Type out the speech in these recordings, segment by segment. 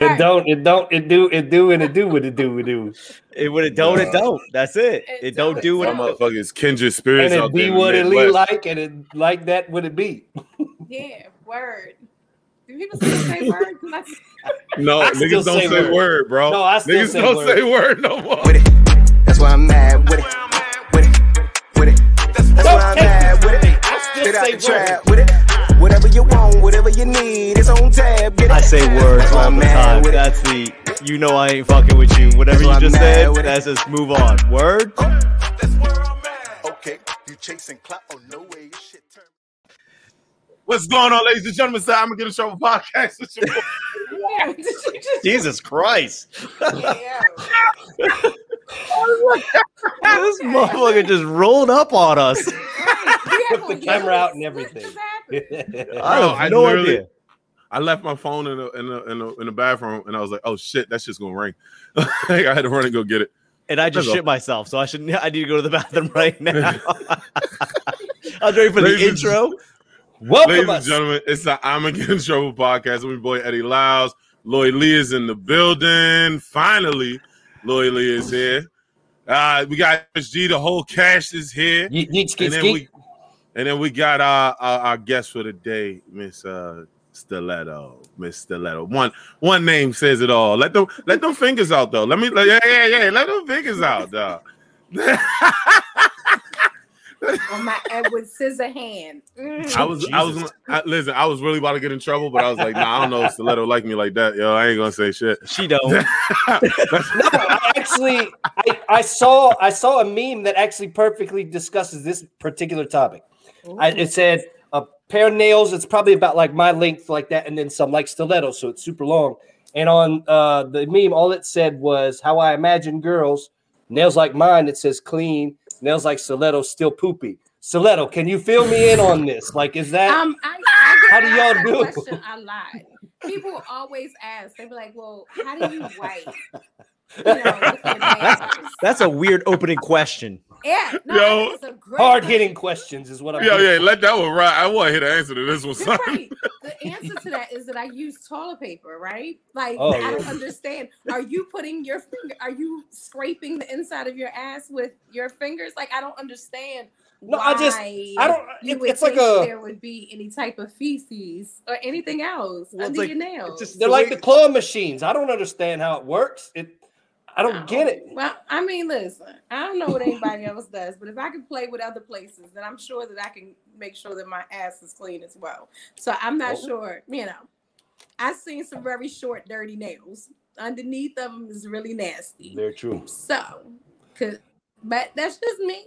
It don't, it don't, it do, it do, and it do what it do, it do. It would it don't, it don't. That's it. It It don't don't, do what Some it motherfuckers kindred And it out be there. what it be like, and it like that would it be. Yeah, word. Do people still say word? 'Cause I- No, I still niggas don't say say word. word, bro. No, I still niggas say don't word. say word no more. with it. That's why I'm mad with it. With it. With it. That's why I'm mad with it. I still Get out say the word. trap with it. Whatever you want, whatever you need, it's on tab. Get it. I say words That's why all the time. with. That's the you know I ain't fucking with you. Whatever you just said, with that's just move on. Word. Oh, that's where I'm at. Okay, you chasing clout? Oh no way, your shit turn. What's going on, ladies and gentlemen? So I'm gonna get a trouble podcast. It's your boy. Yeah, you just- Jesus Christ. yeah. This motherfucker just rolled up on us. Put the camera out and everything. I Bro, have I no idea. I left my phone in the in the, in the in the bathroom, and I was like, "Oh shit, that's just gonna ring." I had to run and go get it. And I just That's shit myself, so I should I need to go to the bathroom right now. I was ready for the Ladies and- intro. Welcome Ladies and gentlemen, it's the I'm gonna get in trouble podcast. with my boy Eddie Lyles. Lloyd Lee is in the building. Finally, Lloyd Lee is here. Uh, we got SG. The whole cast is here. Yeet, skeet, and then we and then we got our our, our guest for the day, Miss uh Stiletto. Miss Stiletto. One one name says it all. Let them let them fingers out though. Let me let, yeah, yeah, yeah. Let them fingers out, dog. On my Edward Scissorhand. Mm. I was I was Jesus. I, listen, I was really about to get in trouble, but I was like, nah, I don't know if Stiletto like me like that. Yo, I ain't gonna say shit. She don't. No, I actually, I, I saw, I saw a meme that actually perfectly discusses this particular topic. I, it said a pair of nails. It's probably about like my length, like that, and then some like stiletto, so it's super long. And on uh, the meme, all it said was how I imagine girls nails like mine. It says clean nails like stiletto, still poopy. Stiletto, can you fill me in on this? Like, is that Um, I, I How do y'all do it? Question a lot. People always ask. They be like, "Well, how do you wipe?" You know, with? That's a weird opening question. Yeah, no, Yo, it's a great hard question. hitting questions? Is what I'm. Yo, yeah, let that one ride. I want to hear the answer to this one. You're son. right. The answer to that is that I use toilet paper, right? Like Oh, I don't understand. Are you putting your finger? Are you scraping the inside of your ass with your fingers? Like I don't understand. No, I just- I don't- it- it's like a- there would be any type of feces or anything else Well, under like- your nails. just- They're The like way- the claw machines. I don't understand how it works. It, I don't get it. Well, I mean, listen, I don't know what anybody else does, but if I can play with other places, then I'm sure that I can make sure that my ass is clean as well. So I'm not Oh. sure, you know. I've seen some very short, dirty nails. Underneath of them is really nasty. Very true. So, cause, but that's just me.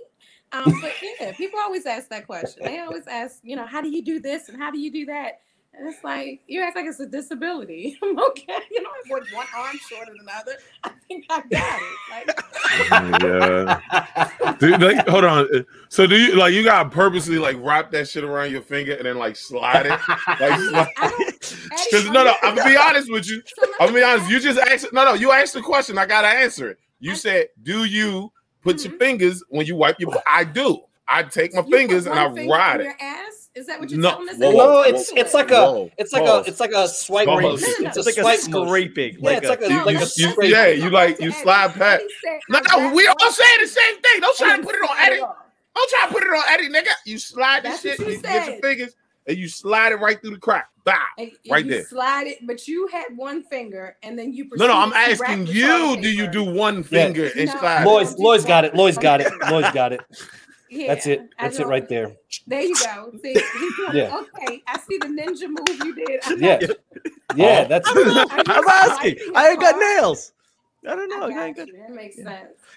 Um, but yeah, people always ask that question. They always ask, you know, how do you do this and how do you do that? And it's like you act like it's a disability. I'm okay. You know, I want one arm shorter than the other. I think I got it. Like oh, yeah. Dude, like, hold on. So do you like you gotta purposely like wrap that shit around your finger and then like slide it? Like, I don't. because no, no. I'm gonna be honest with you. So I'm gonna be honest. You just asked. No, no. You asked the question. I gotta answer it. You said, "Do you put your mm-hmm. fingers when you wipe your?" I do. I take my you put fingers and I finger ride in it. Your ass? Is that what you're No, telling us? whoa, no, whoa, it's it's like a it's like a it's like a swipe. Pause. motion. No, no, It's no. a It's like a swipe motion. scraping. Yeah, it's like a No, like you- a you- scrape. yeah, you like you slide past. No, no, we all saying the same thing. Don't try to put it on Eddie. Don't try to put it on Eddie, nigga. You slide this shit, you you get your fingers, and you slide it right through the crack. Bow. And Right you there. slide it, but you had one finger, and then you. No, no, I'm proceeded to wrap asking you, do you do one finger and No. slide? it? Lloyd's Lloyd's got it. Lloyd's got it. Lloyd's got it. Yeah, That's it. That's it right there. There you go. See, he's Yeah. okay. I see the ninja move you did. I'm Yeah. not- Yeah, that's Are you I'm asking. I ain't got nails. I don't know. I I ain't got got. That makes sense.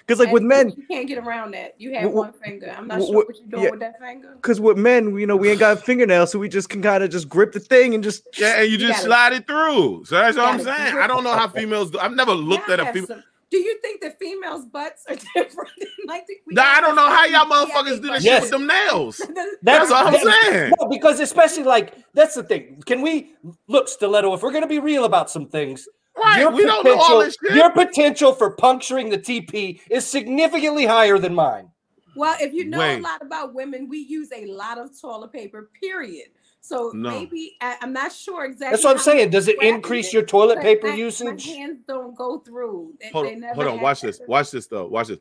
because like with men, you can't get around that. You have Wh- wh- one finger. I'm not wh- sure what you're doing yeah. with that finger. because with men, you know, we ain't got fingernails, so we just can kind of just grip the thing and just. Yeah, and you You just slide it through. So that's what I'm saying. I don't know how females do. I've never looked Y'all at a female. some- do you think that females' butts are different? like the, we Nah, I don't know how y'all motherfuckers do this butts. shit with them nails. The- That's all I'm that- saying. No, because especially like that's the thing. Can we look, Stiletto? If we're gonna be real about some things, Right, your we don't know all potential- this shit. Your potential for puncturing the TP is significantly higher than mine. Well, if you know Wait. a lot about women, we use a lot of toilet paper, period. So No. maybe I, I'm not sure exactly. That's what I'm saying. Does it increase it, your toilet paper my- usage? My hands don't go through. They- Hold they on, never hold on. Watch this. Watch this though. Watch this.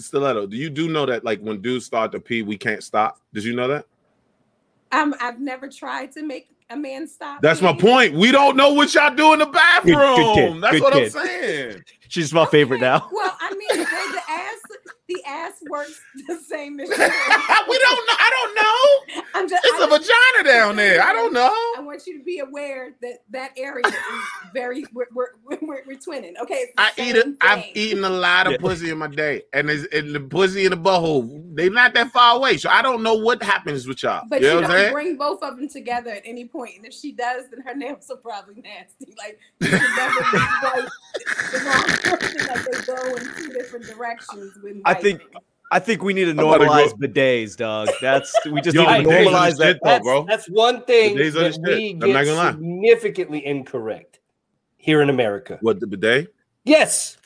Stiletto. Do you do know that like when dudes start to pee, we can't stop? Did you know that? Um, I've never tried to make a man stop. That's my point. We don't know what y'all do in the bathroom. good kid, That's good what kid. I'm saying. She's my favorite now. Well, I mean, the, the ass, the ass works the same as we yours. don't know. I don't know. I'm just. It's I a vagina down there. I don't know. I want you to be aware that that area is very. We're we're, we're, we're twinning. Okay. I eat it. I've eaten a lot of Yeah. pussy in my day, and it's and the pussy and the butthole. They're not that far away, so I don't know what happens with y'all. But you you, know don't bring both of them together at any point, and if she does, then her nails are probably nasty. Like you can never wipe the wrong person. Like they go in two different directions. When I think wiping. I think we need to I'm about to go- normalize bidets, dog. That's we just Yo, need to bidets are the normalize that. shit, That's, bro. that's one thing The days of the that we shit. I'm not get gonna lie. significantly incorrect here in America. What the bidet? Yes,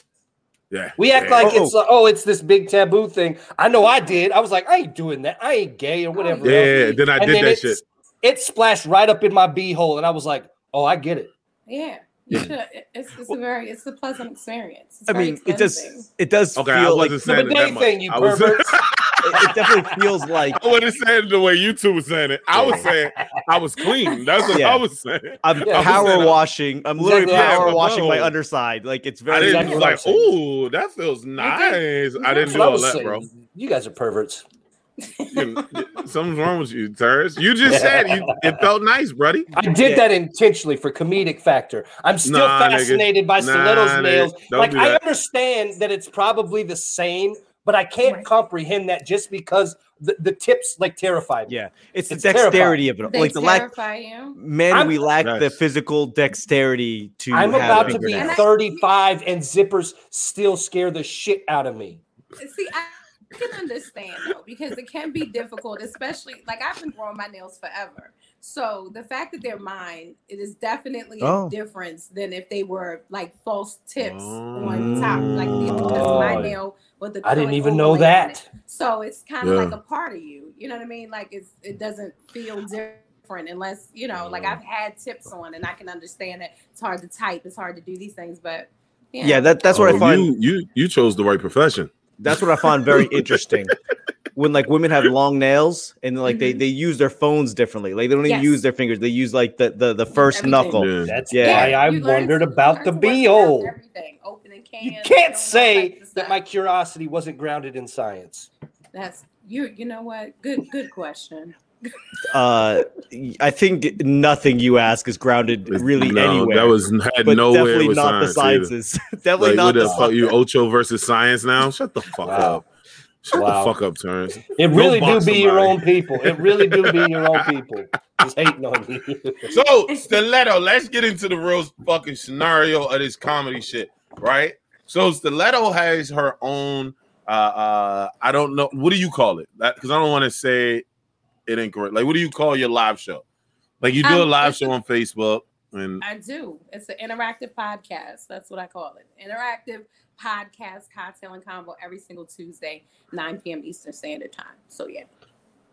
Yeah, we act yeah. like Oh, it's uh, oh, it's this big taboo thing. I know I did. I was like, I ain't doing that. I ain't gay or whatever. yeah. else. Yeah, then I And did then that it's- shit. It splashed right up in my beehole, and I was like, oh, I get it. yeah. You should, it's, it's a very it's a pleasant experience. It's I very mean, it does it does Okay, I feel like wasn't The saying it that bidet much. thing, you I was- perverts. it, it definitely feels like I wasn't saying it the way you two were saying it. I was saying I was clean. That's what Yeah. I was saying. I'm Yeah, I power was saying- washing. I'm literally Exactly. power Yeah, washing my underside. Like it's very I very didn't Exactly was what I'm like, saying. ooh, that feels nice. I didn't That's do all that, saying. bro. You guys are perverts. You- Something's wrong with you, Terrence. You just said you, it felt nice, buddy. I did Yeah. that intentionally for comedic factor. I'm still Nah, nigga. fascinated by Nah, Stiletto's nigga. nails. Like I understand that it's probably the same, but I can't Right. comprehend that just because the, the tips like terrified me. yeah. It's the It's dexterity of it. They Like the lack terrify you. men, I'm- we lack the physical dexterity to. I'm have about to be fingernails. 35 and zippers still scare the shit out of me. See, I can understand though because it can be difficult, especially like I've been growing my nails forever. So the fact that they're mine, it is definitely Oh. a difference than if they were like false tips on top, like mm. because Oh. my nail with the. I didn't even know overlay on it. that. So it's kind of Yeah. like a part of you. You know what I mean? Like it's it doesn't feel different unless you know. Like I've had tips on, and I can understand that it's hard to type, it's hard to do these things, but yeah, Yeah, that, that's what Oh, I find. You, you you chose the right profession. That's what I find very interesting. When like women have long nails and like they Mhm. they use their phones differently. Like they don't even Yes. use their fingers. They use like the the, the first Everything. knuckle. Yeah. That's Yeah. why I wondered about the to work around beehole. Everything, opening cans. You can't say that my curiosity wasn't grounded in science. That's you. You know what? Good. Good question. Uh, I think nothing you ask is grounded really no, anywhere. That was had but nowhere definitely with not the science either. sciences. definitely Like, not the the fuck, you Ocho versus science now? Shut the fuck Wow. up. Shut Wow. the fuck up, Terrence. It really do box be your own people. It really do be your own people. Just hating on you. So, Stiletto, let's get into the real fucking scenario of this comedy shit, right? So, Stiletto has her own. Uh, uh, I don't know. What do you call it? Because I don't want to say it ain't incorrect. Like, what do you call your live show? Like, you do a Um, live show on Facebook, and I do. It's an interactive podcast. That's what I call it. Interactive podcast, cocktail and convo every single Tuesday, 9 p.m. Eastern Standard Time. So yeah.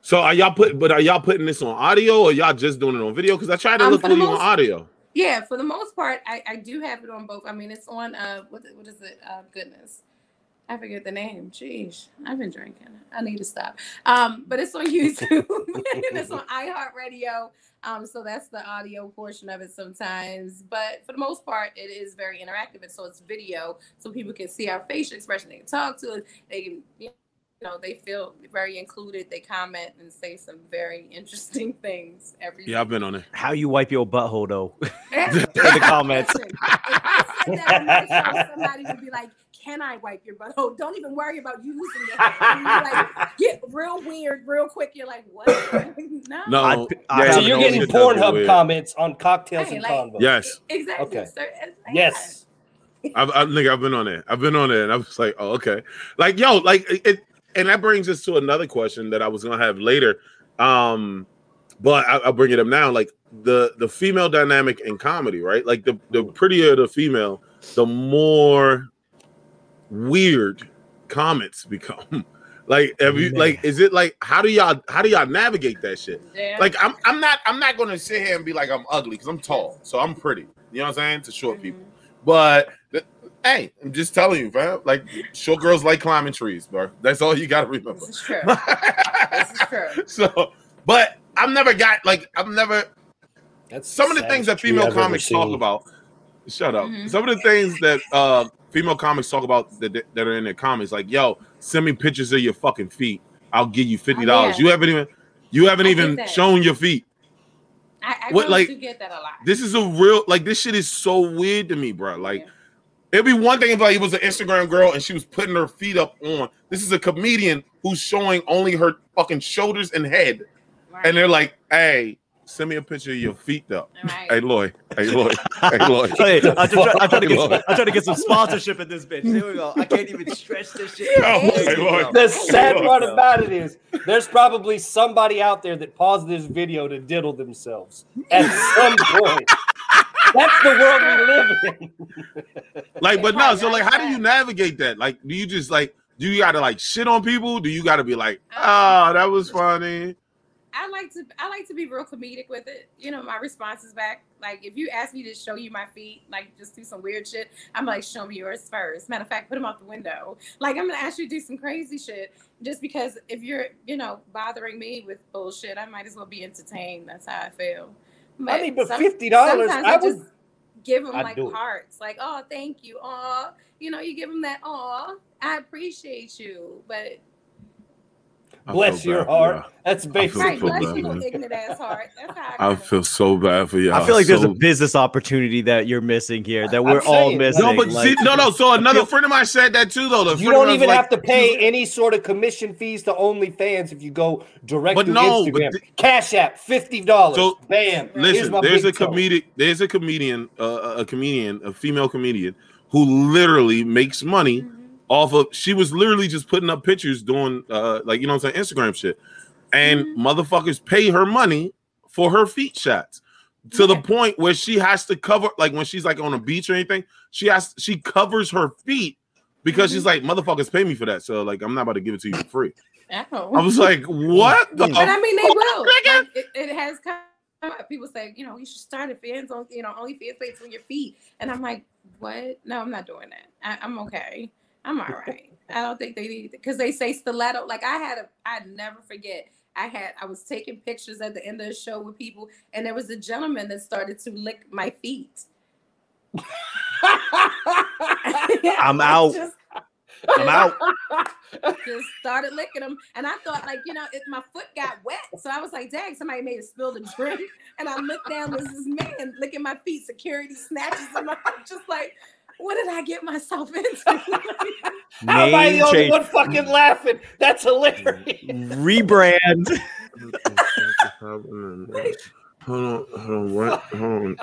so are y'all put? But are y'all putting this on audio or y'all just doing it on video? Because I tried to Um, look for for you on audio. Yeah, for the most part, I, I do have it on both. I mean, it's on uh what what is it? Uh goodness. I forget the name. Jeez, I've been drinking. I need to stop. Um, but it's on YouTube and it's on iHeartRadio. Um, so that's the audio portion of it sometimes. But for the most part, it is very interactive. And so it's video, so people can see our facial expression. They can talk to us. They can, you know, they feel very included. They comment and say some very interesting things every Yeah, I've been on it. How you wipe your butthole though? in the comments. Listen, if I said that on my show, somebody would be like, "Can I wipe your butt? Oh, don't even worry about using your hand." And you're like, get real weird, real quick. You're like, "What? no, No, I'd- I'd yeah, so you're getting shit does get Pornhub comments on cocktails Hey, and like- convo. Yes, exactly." Okay. So, like Yes. I've, I think I've been on it. I've been on it, and I was like, oh, okay. Like, yo, like it, and that brings us to another question that I was gonna have later. Um, but I, I'll bring it up now. Like the the female dynamic in comedy, right? Like the the prettier the female, the more weird comments become. Like, have you Man. like? Is it like? How do y'all? How do y'all navigate that shit? Yeah. Like, I'm I'm not I'm not gonna sit here and be like I'm ugly because I'm tall, so I'm pretty. You know what I'm saying? To short people, but th- hey, I'm just telling you, fam. Like, short girls like climbing trees, bro. That's all you gotta remember. This is true. This is true. so, but I've never got like I've never That's some of the things that female comics talk about. Shut up. Mhm. Some of the things that uh female comics talk about that, that are in their comics, like yo, send me pictures of your fucking feet. I'll give you fifty dollars. Oh, yeah. You haven't even you haven't I even shown your feet. I, I What, like- do get that a lot. This is a real like this shit is so weird to me, bro. Like Yeah. it'd be one thing if like it was an Instagram girl and she was putting her feet up on. This is a comedian who's showing only her fucking shoulders and head, Right. and they're like, "Hey, send me a picture of your mm. feet, though." Right. Hey, Lloyd. Hey, Lloyd. Hey, Lloyd. Hey, I'm, trying, I'm, trying to get Lloyd. some, I'm trying to get some sponsorship in this bitch. Here we go. I can't even stretch this shit. Yo, oh, hey, you Lloyd. The sad Look, part about it is there's probably somebody out there that paused this video to diddle themselves at some point. That's the world we live in. Like, but no. So, like, how do you navigate that? Like, do you just like, do you gotta like shit on people? Do you gotta be like, oh, that was funny? I like to I like to be real comedic with it. You know, my responses back. Like if you ask me to show you my feet, like just do some weird shit, I'm like, show me yours first. Matter of fact, put them out the window. Like I'm gonna ask you to do some crazy shit just because if you're, you know, bothering me with bullshit, I might as well be entertained. That's how I feel. I mean, but some- $50, sometimes I just give them I'd like do it. hearts, like, oh, thank you, oh, you know, you give them that, oh, I appreciate you, but I Bless your bad heart. y'all. That's basically right, bless bad, people man. ignorant ass heart. That's how I, I feel so bad for y'all. I feel like there's a business opportunity that you're missing here that we're all saying, missing. No, but like- see, no, no. So another feel- friend of mine said that too, though. The You friend of don't even was have to like- pay any sort of commission fees to OnlyFans if you go direct But to no, but th- Cash App, fifty dollars. So, Bam. Listen, there's a big comedic, there's a comedian, uh, a comedian, a female comedian who literally makes money Mhm. Off of. She was literally just putting up pictures doing, uh, like you know, what I'm saying Instagram shit, and Mhm. motherfuckers pay her money for her feet shots to the point where she has to cover, like when she's like on a beach or anything, she has she covers her feet because she's like motherfuckers pay me for that, so like I'm not about to give it to you for free. Oh. I was like, what the? But I mean, they will. Like, it, it has come up. People say, you know, you should start a fans on, you know, only fans based on your feet. And I'm like, what? No, I'm not doing that. I, I'm okay. I'm all right. I don't think they need because they say stiletto. Like I had a, I never forget. I had, I was taking pictures at the end of the show with people, and there was a gentleman that started to lick my feet. I'm out. Just, I'm out. just started licking them. And I thought, like, you know, it, my foot got wet. So I was like, dang, somebody made a spill the drink. And I looked down, there's this man licking my feet, security snatches them. I'm just like, what did I get myself into? How am I the Name only one fucking laughing? That's hilarious. Rebrand. Hold on, hold on, what? Hold on.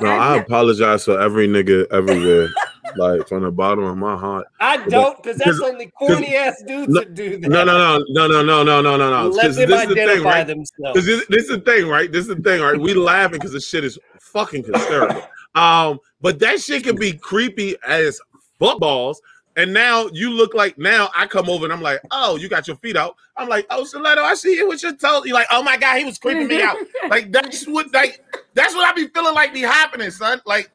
No, I apologize for every nigga everywhere, like from the bottom of my heart. I don't, because that's 'Cause- only corny ass dudes No, that do that. No, no, no, no, no, no, no, no, no, no. Let 'Cause them this is the thing, identify right? themselves. This, this is the thing, right? This is the thing, right? We laughing because the shit is fucking hysterical. Um, but that shit can be creepy as footballs. And now you look like now I come over and I'm like, oh, you got your feet out. I'm like, oh, Stiletto, I see you with your toes. You're like, oh my god, he was creeping me out. Like that's what like that's what I be feeling like be happening, son. Like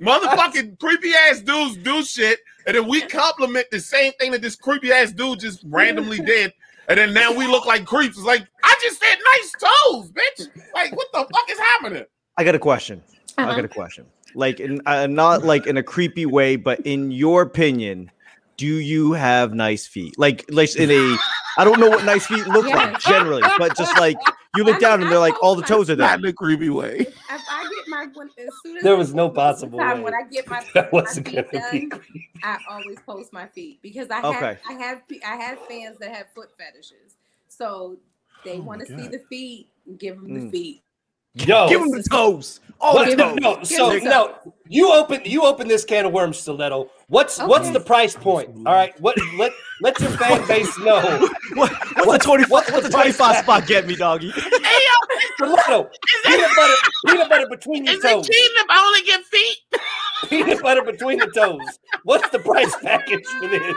motherfucking creepy ass dudes do shit, and then we compliment the same thing that this creepy ass dude just randomly did. And then now we look like creeps. It's like, I just said nice toes, bitch. Like, what the fuck is happening? I got a question. I Uh-huh. got a question. Like, in, uh, not like in a creepy way, but in your opinion, do you have nice feet? Like, like in a, I don't know what nice feet look like generally, but just like you I look mean, down and they're I like all the toes are my- there. Not in a creepy way. if I get my when, as soon as There I- was no most of the possible time way. when I get my, That my wasn't feet gonna be done, I always post my feet because I Okay. have I have I have fans that have foot fetishes, so they Oh want to see the feet. Give them Mm. the feet. Yo, Give him the toes. All what- the no, toes. no, so him no, you open you open this can of worms, Stiletto. What's what's the price point? All right, what let let your fan base know. What, what's the twenty? what's What's the the twenty-five spot get me, doggy? Stiletto, peanut butter, peanut butter between your toes. Is it cheating if I only get feet? Peanut butter between the toes. What's the price package for this?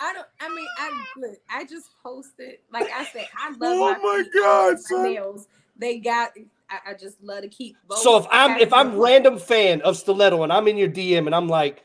I don't. I mean, I look. I just posted. Like I said, I love. Oh my feet, God, my son. nails. They got. I, I just love to keep. Both So if I'm if I'm active. random fan of Stiletto and I'm in your DM and I'm like,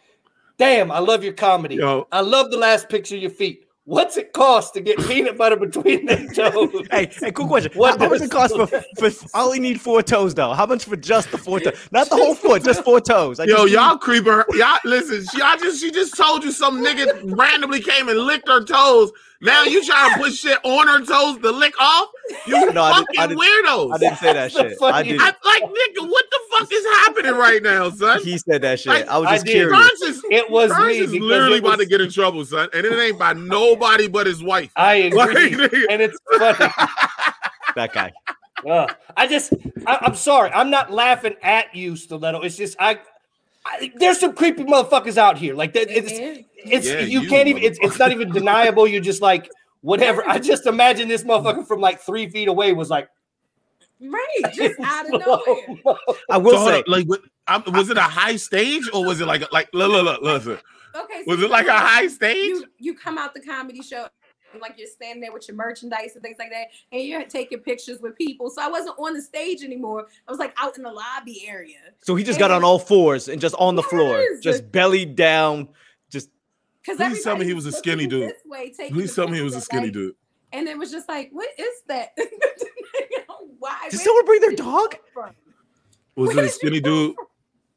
damn, I love your comedy. Yo. I love the last picture of your feet. What's it cost to get peanut butter between their toes? Hey, hey, cool question. What How, how much does- it cost for, for? I only need four toes though. How much for just the four toes? Not the whole foot, just four toes. I Yo, just y'all creeper. Y'all listen. She, y'all just she just told you some nigga randomly came and licked her toes. Now you trying to put shit on her toes to lick off? You No, I didn't- fucking I didn't- weirdos. I didn't say that That's the shit. I didn't. I, like nigga, what the fuck is happening right now, son? He said that shit. Like, I was just did. curious. Francis, It was me is literally was- about to get in trouble, son, and it ain't by nobody but his wife. I agree, Like, and it's funny. That guy. Uh, I just, I, I'm sorry, I'm not laughing at you, Stiletto. It's just I, I there's some creepy motherfuckers out here. Like that, it's It it's Yeah, you, you can't even. It's, it's not even deniable. You're just like whatever. I just imagine this motherfucker from like three feet away was like, right, just out of nowhere. I will So, say. on, like, what, was it a high stage or was it like, like, look, look, look, listen, Okay, so was you it like a high stage? You you come out the comedy show. and, Like you're standing there with your merchandise and things like that, and you're taking pictures with people. So I wasn't on the stage anymore. I was like out in the lobby area. So he just got on all fours and just on the floor, just belly down, just Because Please tell me he was a skinny dude. This way, Please tell me he was a skinny like- dude. And it was just like, what is that? Why? Did where someone bring their dog? Was Where it a skinny dude?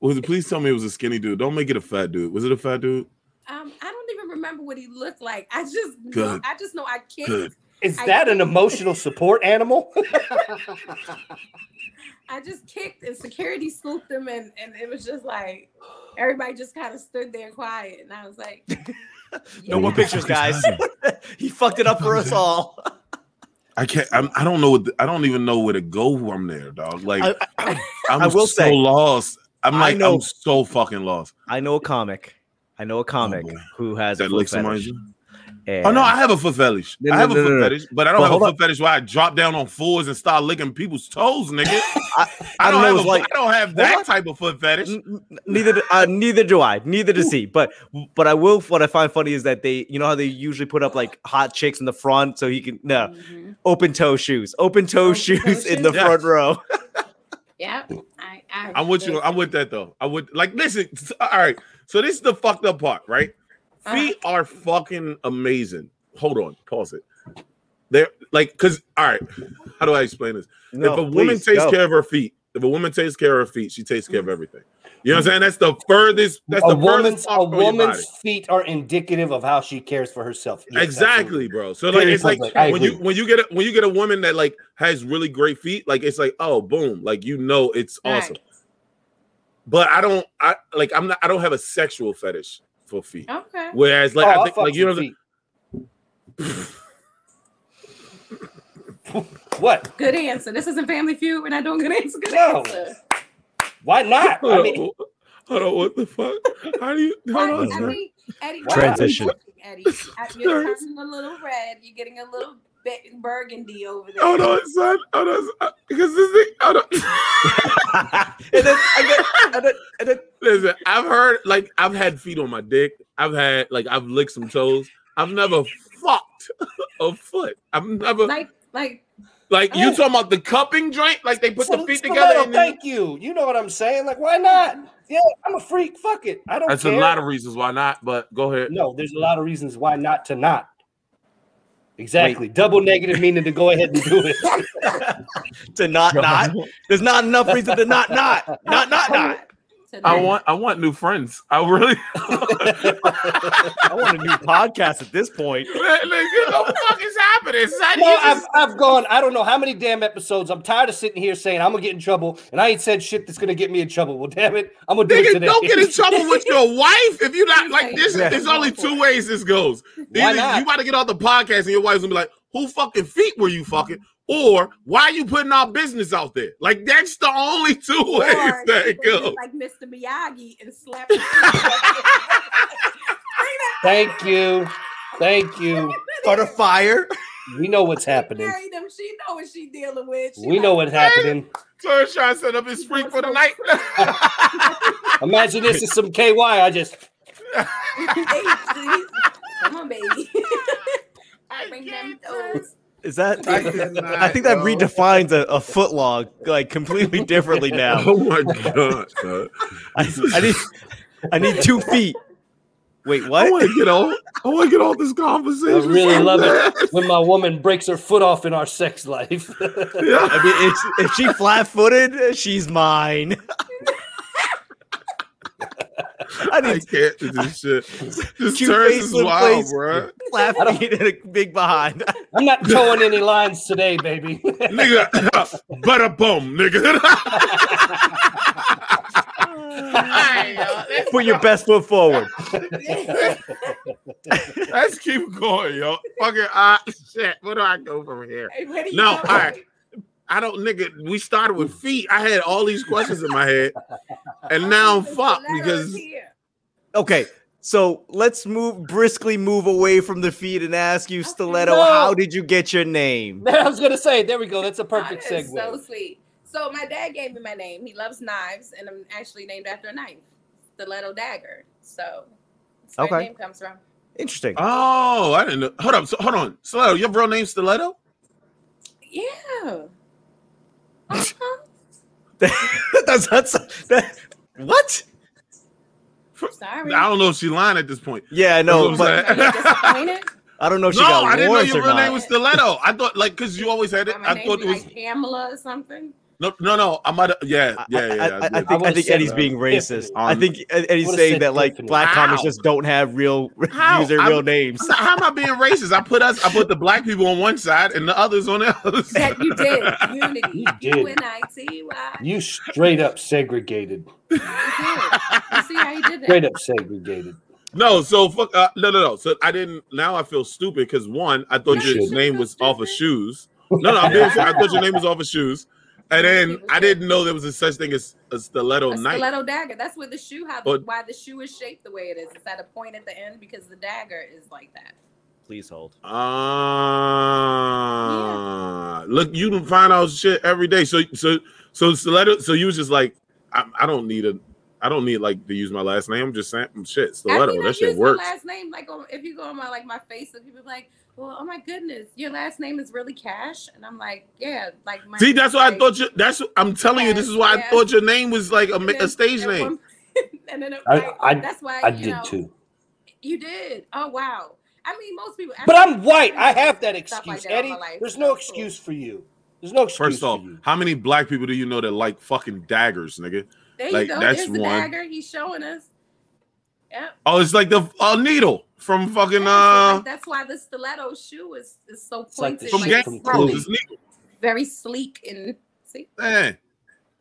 Was it? Please tell me it was a skinny dude. Don't make it a fat dude. Was it a fat dude? Um, I don't even remember what he looked like. I just know, I just know I kicked. Good. is I- that an emotional support animal? I just kicked and security swooped him and, and it was just like everybody just kind of stood there quiet and I was like no more pictures, guys. he fucked it up for us all. I can't. I'm, I don't know. What the, I don't even know where to go from there, dog. Like I, I, I- am I will so say- lost. I'm I like know- I'm so fucking lost. I know a comic. I know a oh, comic boy. who has a That foot licks fetish. Somebody's. Oh no, I have a foot fetish. No, I no, have a foot no, no. fetish, but I don't But have a foot on. fetish where I drop down on fours and start licking people's toes, nigga. I, I, I don't don't know. have a, like I don't have that on. type of foot fetish. N- n- neither do- uh, neither do I. Neither does he. But but I will. What I find funny is that they, you know, how they usually put up like hot chicks in the front, so he can no Mhm. open toe shoes, open toe Open toe shoes in the shoes. front row. yeah I, I I'm with you. I'm with that though. I would like listen. All right. So this is the fucked up part, right? Uh-huh. Feet are fucking amazing. Hold on. Pause it. They're like, cause all right. How do I explain this? No, if a woman takes go. care of her feet, if a woman takes care of her feet, she takes care of everything. You know what I'm saying? That's the furthest. That's a the woman's a part from your body. woman's feet are indicative of how she cares for herself. Yes, exactly, absolutely. bro. So like Very it's like. I when you when you get a, when you get a woman that like has really great feet, like it's like oh boom, like you know it's awesome. But I don't I like I'm not I don't have a sexual fetish for feet. okay Whereas like Oh, I I'll think fuck like you know some feet. what? good answer this isn't family feud we're not doing good answer good No. answer Why not? I hold, mean, on, hold on, what the fuck? How do you hold on? Eddie. Eddie, Eddie, Transition. Eddie, you're turning a little red. You're getting a little bit burgundy over there. Hold on, son. Hold on, son. because this thing. Hold on. and then, and then, and then, and then Listen, I've heard like I've had feet on my dick. I've had like I've licked some toes. I've never fucked a foot. I've never like, Like, like you talking about the cupping joint? Like they put the feet Stiletto, together. And then, thank you. You know what I'm saying? Like, why not? Yeah, I'm a freak. Fuck it. I don't that's care. a lot of reasons why not. But go ahead. no, there's a lot of reasons why not to not. Exactly. Double negative meaning to go ahead and do it. to not not. There's not enough reason to not not not not not. I want I want new friends. I really I want a new podcast at this point. like, what the fuck is happening? Son? No, You I've, I've gone, I don't know how many damn episodes. I'm tired of sitting here saying I'm gonna get in trouble, and I ain't said shit that's gonna get me in trouble. Well, damn it, I'm gonna do it Nigga, today. don't get in trouble with your wife if you're not like this. Yeah. There's only two ways this goes. Why not? you about to get off the podcast and your wife's gonna be like, "Who fucking feet were you fucking?" Or why are you putting our business out there? Like that's the only two ways that she it goes. like Mr. Miyagi and slap. Thank you, thank you. Start a fire. We know what's happening. married him. She know what she dealing with. She We know what's happening. So he's trying to set up his freak for the night. Imagine this is some KY. I just Come on, baby. I bring them toes. Is that? I cannot, I think that yo. redefines a, a foot log like completely differently now. Oh my god! son. I, I need I need two feet. Wait, what? I want to get all. I want to get all this conversation. I really love it when my woman breaks her foot off in our sex life. Yeah. I mean, if, if she flat footed, she's mine. I I need can't do this shit. This Two turns is facelift wild, place. bro. flat feet and a big behind. I'm not towing any lines today, baby. Nigga, butter boom, nigga. Put your best foot forward. Let's keep going, yo. Fucking ah, shit. Where do I go from here? Hey, where do you No, go? all right. I don't, nigga. We started with feet. I had all these questions in my head, and now I'm fucked because. Okay, so let's move briskly move away from the feet and ask you, Stiletto, No. how did you get your name? I was gonna say, there we go. That's a perfect Oh, that's segue. So sweet. So my dad gave me my name. He loves knives, and I'm actually named after a knife, Stiletto Dagger. So that's where Okay. the name comes from. Interesting. oh, I didn't know. Hold up, so, hold on, Stiletto. Your real name Stiletto? Yeah. Uh-huh. that's, that's that, what? Sorry. I don't know if she lying at this point. Yeah, no, That's what I'm but. Are you? I don't know if she no, got I didn't know your real not. name was Stiletto. I thought like because you always had it. I thought it was like Pamela or something. No, no, no. I might. have Yeah, yeah, yeah. I, I, I, yeah. I think, I think Eddie's that. being racist. Tiffany. I think Eddie's saying that like Tiffany. black comics just don't have real How? use their I'm- real names. So how am I being racist? I put us. I put the black people on one side and the others on the other side. That you did. Unity. You did. U N I T Y. You straight up segregated. You did. You see how you did that? Straight up segregated. No, so fuck. Uh, no, no, no. So I didn't. Now I feel stupid because one, I thought You your should. name was off of shoes. No, no, I'm being. I thought your name was off of shoes, and then I didn't know there was a such thing as a stiletto A knife. stiletto dagger. That's where the shoe, how But- why the shoe is shaped the way it is. It's at a point at the end because the dagger is like that. Please hold. Ah, Yeah. look, you can find out shit every day. So, so, so stiletto. So you was just like, I, I don't need a, I don't need like to use my last name. I'm just saying, shit, I stiletto. mean, I that shit use works. my last name. Like, on, if you go on my like my Facebook, people be like, "Well, oh my goodness, your last name is really Cash," and I'm like, "Yeah, like my." See, that's why I thought you. That's I'm telling you. This is why I thought your name was like a, then a stage at name. one- and then it, I- like, I- that's why I you did know, too. You did. Oh wow. I mean, most people. But I'm white. I have that Stuff like excuse, that Eddie. There's no excuse for you. There's no excuse First off, for you. how many black people do you know that like fucking daggers, nigga? There like, you go. that's There's the one. dagger. He's showing us. Yep. Oh, it's like the uh, needle from fucking Yeah, so, uh like, that's why the stiletto shoe is, is so It's like pointed, the from like, shit Game from Thrones. Clue. Very sleek and see. Man.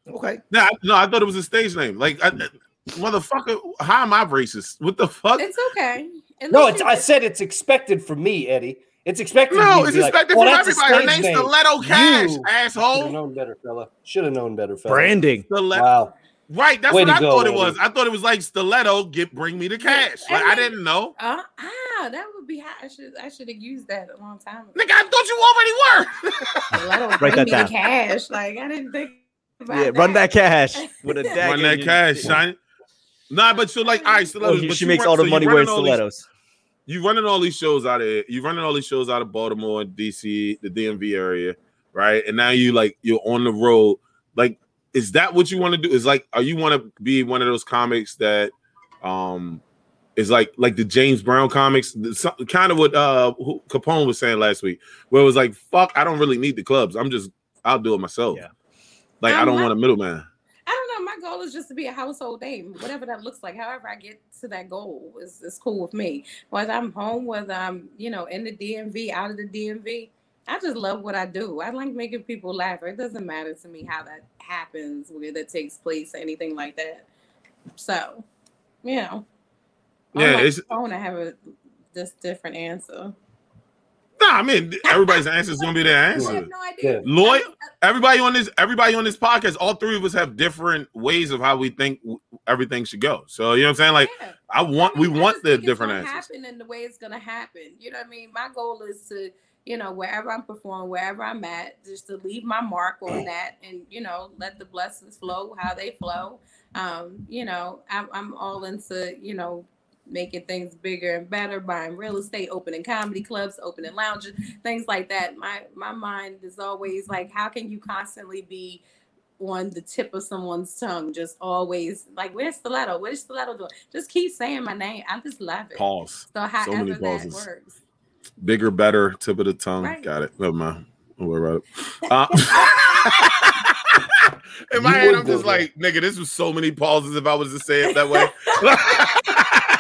Okay. No, I- no, I thought it was a stage name. Like, I, motherfucker, how am I racist? What the fuck? It's okay. At No, it's. I said it's expected for me, Eddie. It's expected. No, of me to it's be like, expected "Well, from that's everybody. Her name's name." Stiletto Cash, You Should have known better, fella. Should have known better, fella. Branding. Stiletto. Wow. Right, that's Way what I go, thought it Eddie. was. I thought it was like stiletto, get bring me the cash. Like I didn't know. Uh, ah, that would be. hot. I should. I should have used that a long time ago. Nigga, I thought you already were. Stiletto Write bring that me down. the cash. Like I didn't think. About Yeah, run that cash with a Run dagger. Run that cash, shine. Nah, but so like, all right, Oh, stilettos. he- but she makes run- all the so money running wearing all these- stilettos. You running all these shows out of it. You running all these shows out of Baltimore, DC, the DMV area, right? And now you like you're on the road. Like, is that what you want to do? Is like, are you want to be one of those comics that, um, is like like the James Brown comics, the, kind of what uh Capone was saying last week, where it was like, fuck, I don't really need the clubs. I'm just I'll do it myself. Yeah. Like I Um, don't my- want a middleman. I don't know. My goal is just to be a household name, whatever that looks like. However, I get to that goal is, is cool with me. Whether I'm home, whether I'm, you know, in the DMV, out of the DMV, I just love what I do. I like making people laugh. It doesn't matter to me how that happens, where that takes place, or anything like that. So, you know, on Yeah, my it's phone, I have a this different answer. nah. I mean, everybody's answer is gonna be their I answer. have no idea. Yeah. Lloyd, everybody on this, everybody on this podcast, all three of us have different ways of how we think everything should go. So you know what I'm saying? Like, yeah. I want, I we I want the different gonna answers. Happen in the way it's gonna happen. You know what I mean? My goal is to, you know, wherever I'm performing, wherever I'm at, just to leave my mark on that, and you know, let the blessings flow how they flow. Um, you know, I'm, I'm all into, you know, making things bigger and better, buying real estate, opening comedy clubs, opening lounges, things like that. My my mind is always like, how can you constantly be on the tip of someone's tongue, just always like, where's stiletto? Where's stiletto doing? Just keep saying my name. I just love it. Pause. So So however that works. Bigger, better, tip of the tongue. Right. Got it. Never mind. Don't worry about it. Uh, in my You head, I'm just there. like, nigga, this was so many pauses if I was to say it that way.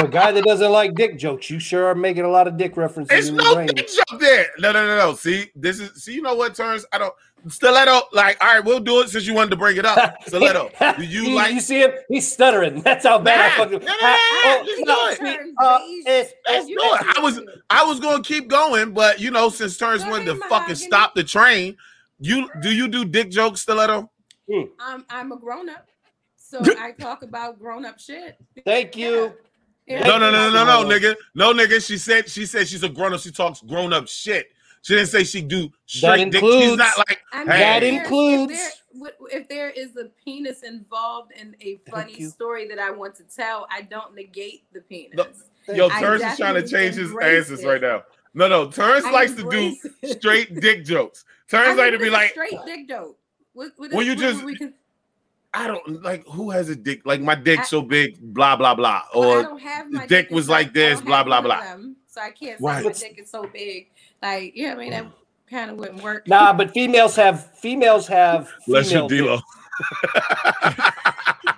For a guy that doesn't like dick jokes, you sure are making a lot of dick references It's in no your brain. dick joke there. No, no, no, no. See, this is see, you know what turns? I don't stiletto. Like, all right, we'll do it since you wanted to bring it up. Stiletto. Do you like? You see him? He's stuttering. That's how bad I Nah, fucking. nah, nah, I- nah, just You do it. uh, it's- Let's do it. I was I was gonna keep going, but you know, since Terrence Go wanted to fucking stop the train, you do you do dick jokes, stiletto? I'm I'm a grown up, so I talk about grown up shit. Thank you. Yeah. No, no, no, no, no, no, nigga. No, nigga. She said she said she's a grown up. She talks grown up shit. She didn't say she do straight dick. She's not like I mean, Hey. That includes- if there, if there is a penis involved in a funny story that I want to tell, I don't negate the penis. No, Yo, I Terrence is trying to change his answers it. right now. No, no, Terrence I likes to do it. straight dick jokes. I Terrence like to be like, straight dick joke. What, what Well, you what- just- what we can, I don't like who has a dick like my dick I- so big, blah blah blah, well, I or don't have my dick is was like- like I this, don't blah have blah blah. them, so I can't say Right. my dick is so big. Like, yeah, I mean that kind of wouldn't work. Nah, but females have females have. Bless your female D-Lo.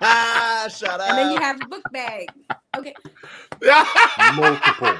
ah, shut up. and then you have a book bag. Okay, dick. multiple.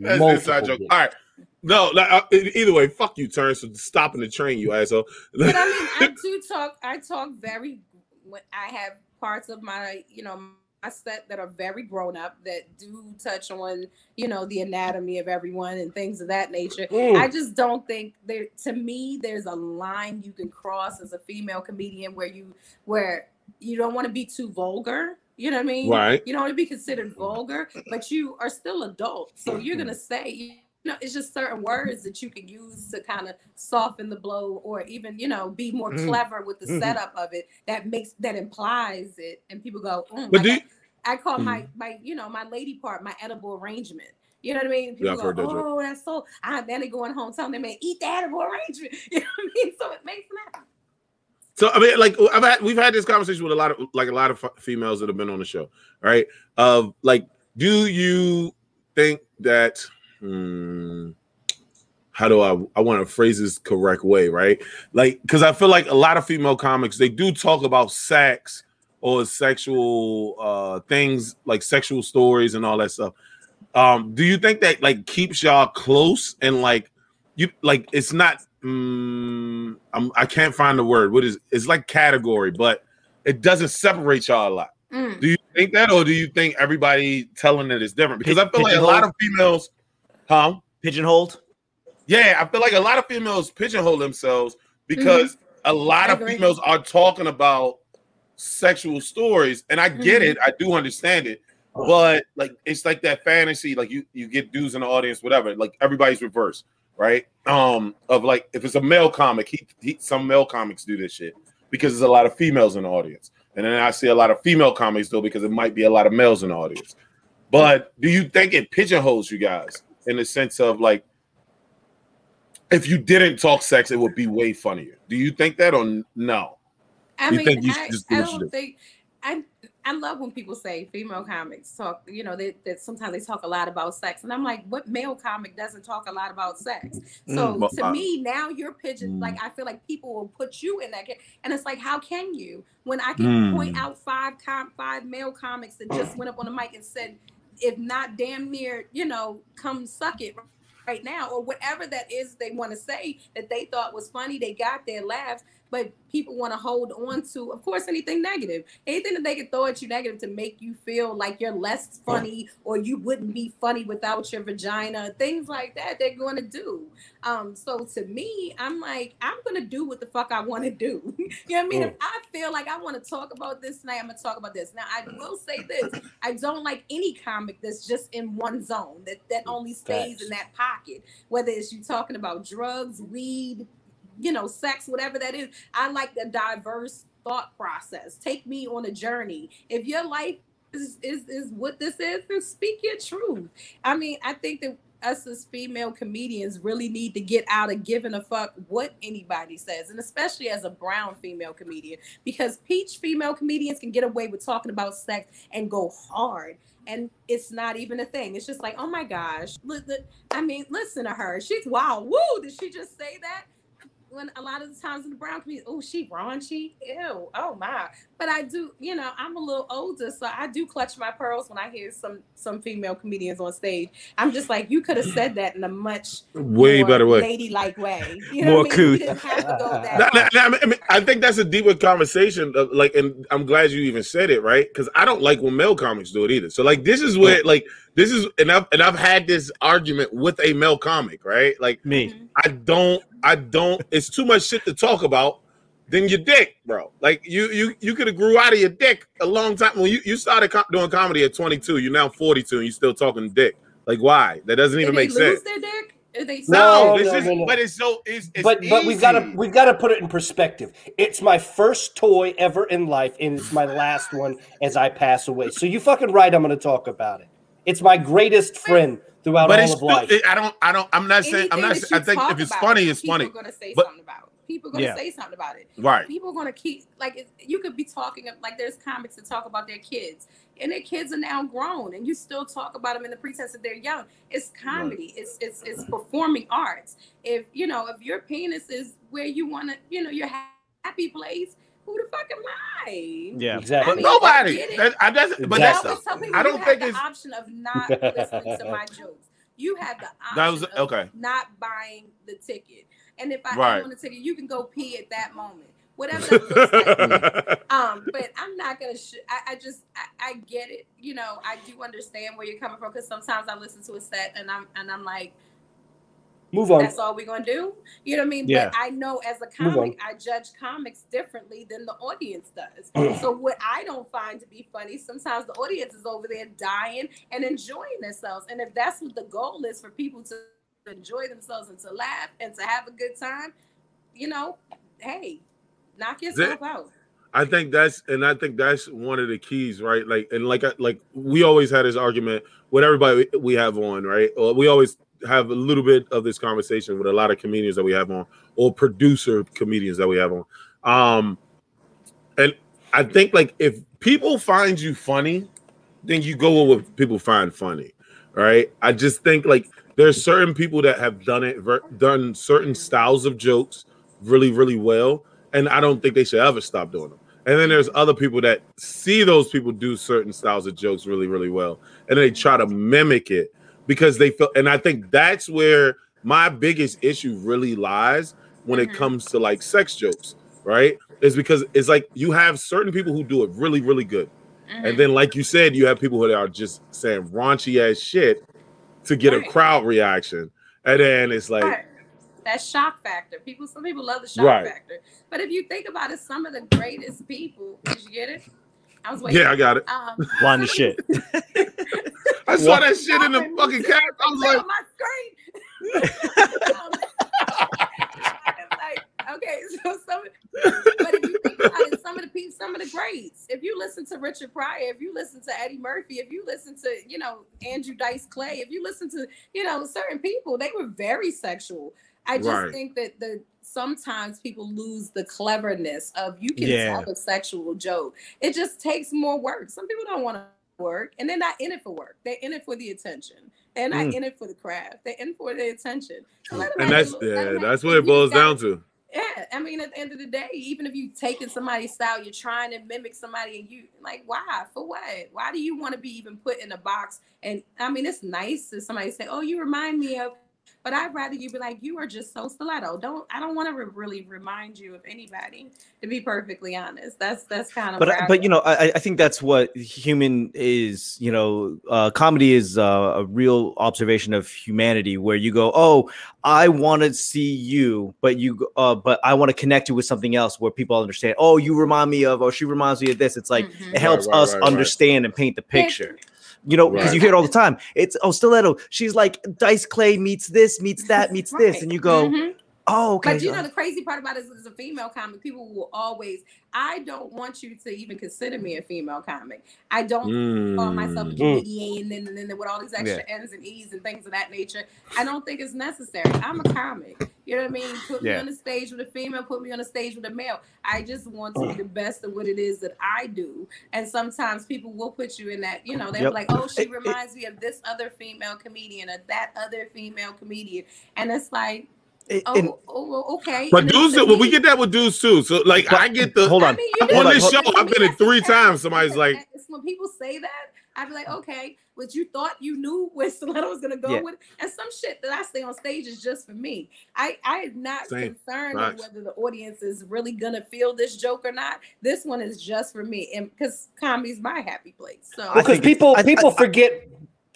That's Multiple inside joke. dicks. All right. No, like, uh, either way, fuck you, Terrence, for stopping the train, you asshole. but I mean, I do talk. I talk very. When I have parts of my, you know, my set that are very grown up that do touch on, you know, the anatomy of everyone and things of that nature. Mm. I just don't think there. To me, there's a line you can cross as a female comedian where you where you don't want to be too vulgar. You know what I mean? Right. You don't want to be considered vulgar, but you are still adult. So you're gonna say, you know, it's just certain words that you can use to kind of soften the blow, or even, you know, be more Mhm. clever with the Mhm. setup of it. That makes that implies it, and people go, mm, But like do I- you- I call my Mhm. my you know my lady part my edible arrangement. You know what I mean? People Yeah, go, that joke. oh, that's so. I then they going home telling them, man, eat the edible arrangement. You know what I mean? So it makes them happy. So I mean, like I've had, we've had this conversation with a lot of like a lot of f- females that have been on the show, right? Of like, do you think that? Hmm, how do I? I want to phrase this correct way, right? Like, because I feel like a lot of female comics they do talk about sex or sexual uh things like sexual stories and all that stuff. Um, do you think that like keeps y'all close and like you like it's not mm, I'm, I can't find the word. What is it's like category, but it doesn't separate y'all a lot. Mm. Do you think that, or do you think everybody telling it is different? Because I feel like a lot of females, huh? Pigeonholed. Yeah, I feel like a lot of females pigeonhole themselves because a lot I of agree. females are talking about sexual stories, and I get Mhm. it, I do understand it, but like it's like that fantasy, like you you get dudes in the audience, whatever. Like everybody's reverse, right? Um, of like if it's a male comic, he, he some male comics do this shit because there's a lot of females in the audience, and then I see a lot of female comics though because it might be a lot of males in the audience. But do you think it pigeonholes you guys in the sense of like? if you didn't talk sex, it would be way funnier. Do you think that or n- no? I You mean, think you I, just do I don't do? think I I love when people say female comics talk, you know, that that sometimes they talk a lot about sex. And I'm like, what male comic doesn't talk a lot about sex? So Mm, well, to uh, me, now you're pigeon mm. like I feel like people will put you in that and it's like, how can you? When I can point Mm. out five com five male comics that just went up on the mic and said, if not damn near, you know, come suck it right now, or whatever that is they want to say that they thought was funny, they got their laughs, but people want to hold on to, of course, anything negative, anything that they can throw at you negative to make you feel like you're less funny or you wouldn't be funny without your vagina, things like that. They're going to do. Um, so to me, I'm like, I'm gonna do what the fuck I want to do. you know what I mean? If I feel like I want to talk about this tonight, I'm gonna talk about this. Now, I will say this: I don't like any comic that's just in one zone that that only stays in that pocket. Whether it's you talking about drugs, weed, you know, sex, whatever that is. I like the diverse thought process. Take me on a journey. If your life is, is is what this is, then speak your truth. I mean, I think that us as female comedians really need to get out of giving a fuck what anybody says, and especially as a brown female comedian, because peach female comedians can get away with talking about sex and go hard. And it's not even a thing. It's just like, oh my gosh. I mean, listen to her. She's wow. Woo! Did she just say that? When a lot of the times in the brown community, oh, she raunchy, ew, oh my. But I do, you know, I'm a little older, so I do clutch my pearls when I hear some some female comedians on stage. I'm just like, you could have mm. said that in a much Way more better way. ladylike way. You know More what I mean? You couth. didn't have to go that Nah, far. nah, nah, I, mean, I think that's a deeper conversation. Of, like, and I'm glad you even said it, right? Because I don't like when male comics do it either. So, like, this is where, like, this is, and I've and I've had this argument with a male comic, right? Like, Me. Mm-hmm. I don't, I don't. It's too much shit to talk about. Than your dick, bro. Like you, you, you could have grew out of your dick a long time. When you, you started co- doing comedy at 22, you're now 42, and you're still talking dick. Like, why? That doesn't even Did they make lose sense. their dick? They No, No, this no, is, no, no. but it's so, it's, it's but but we've got to we've got to put it in perspective. It's my first toy ever in life, and it's my last one as I pass away. So you fucking right. I'm going to talk about it. It's my greatest friend throughout but all it's of life. stu- I don't I don't I'm not saying I'm not saying, I think if it's about, funny it's people funny. are gonna say But- something about. it. People are gonna Yeah. say something about it. Right. People are gonna keep like you could be talking like there's comics that talk about their kids and their kids are now grown and you still talk about them in the pretense that they're young. It's comedy. It's it's it's performing arts. If you know if your penis is where you want to you know your ha- happy place, who the fuck am I? Yeah. exactly. I mean, Nobody. get. That, I doesn't but I that's Exactly. always I don't have think the it's option of not listening to my jokes. You have the option That was- of okay. not buying the ticket. And if I Right. don't want a ticket, you can go pee at that moment. Whatever that looks like. Um, but I'm not gonna. Sh- I, I just I, I get it. You know, I do understand where you're coming from because sometimes I listen to a set and I'm and I'm like, Move on. that's all we're gonna do. You know what I mean? Yeah. But I know as a comic, I judge comics differently than the audience does. so what I don't find to be funny, sometimes the audience is over there dying and enjoying themselves. And if that's what the goal is for people to enjoy themselves and to laugh and to have a good time, you know, hey, knock yourself out. I think that's and I think that's one of the keys, right? Like and like I- like we always had this argument with everybody we have on, right? Or we always have a little bit of this conversation with a lot of comedians that we have on, or producer comedians that we have on. Um, and I think like if people find you funny, then you go with what people find funny, right? I just think like there's certain people that have done it, ver- done certain styles of jokes really, really well, and I don't think they should ever stop doing them. And then there's other people that see those people do certain styles of jokes really, really well, and they try to mimic it because they feel. And I think that's where my biggest issue really lies when it Mhm. comes to like sex jokes, right? Is because it's like you have certain people who do it really, really good. And then, like you said, you have people who are just saying raunchy ass shit to get a crowd reaction. And then it's like, Right. That shock factor. People, some people love the shock Right. factor. But if you think about it, some of the greatest people, did you get it? I was waiting. yeah, I got it. Um, Blind as shit. I saw that shit in the fucking cat. I was like, on my screen. I'm like, okay, so some, but if you think about it, some of the people, some of the greats. If you listen to Richard Pryor, if you listen to Eddie Murphy, if you listen to you know Andrew Dice Clay, if you listen to you know certain people, they were very sexual. I just Right. think that the sometimes people lose the cleverness of you can Yeah. tell a sexual joke. It just takes more work. Some people don't want to work and they're not in it for work. They're in it for the attention. They're not Mm. in it for the craft. They're in for the attention. So and that's a little- let have- that's what it boils down to. Yeah, I mean, at the end of the day, even if you taking somebody's style, you're trying to mimic somebody, and you like, why? For what? Why do you want to be even put in a box? And I mean, it's nice if somebody say, "Oh, you remind me of," but I'd rather you be like, "You are just so stiletto." Don't I don't want to re- really remind you of anybody. To be perfectly honest, that's that's kind of. but I but you know I, I think that's what human is you know uh, comedy is uh, a real observation of humanity where you go oh i want to see you but you uh, but i want to connect you with something else where people understand oh you remind me of Oh, she reminds me of this it's like Mhm. it helps right, us right, right. understand and paint the picture you know because Right. you hear it all the time it's oh stiletto she's like dice clay meets this meets that meets this and you go Mhm. Oh, okay. But you know the crazy part about it is, as a female comic, people will always. I don't want you to even consider me a female comic. I don't call myself a Mm. comedian and then with all these extra N's and E's and things of that nature. I don't think it's necessary. I'm a comic. You know what I mean? Put me on the stage with a female, put me on the stage with a male. I just want to be the best of what it is that I do. And sometimes people will put you in that, you know, they're Yep. like, oh, she It- it- reminds me of this other female comedian or that other female comedian. And it's like, And- oh, and- oh okay. But And dudes, to well, we get that with dudes too. So like, But- I get the hold I on. mean, you on do. this show. I've been it three times. Somebody's like, It's when people say that, I'd be like, okay, but you thought you knew where Stiletto was gonna go Yeah. with, and some shit that I say on stage is just for me. I I am not Same. concerned Facts. with whether the audience is really gonna feel this joke or not. This one is just for me, and because comedy's my happy place. So because think- people I- people I- forget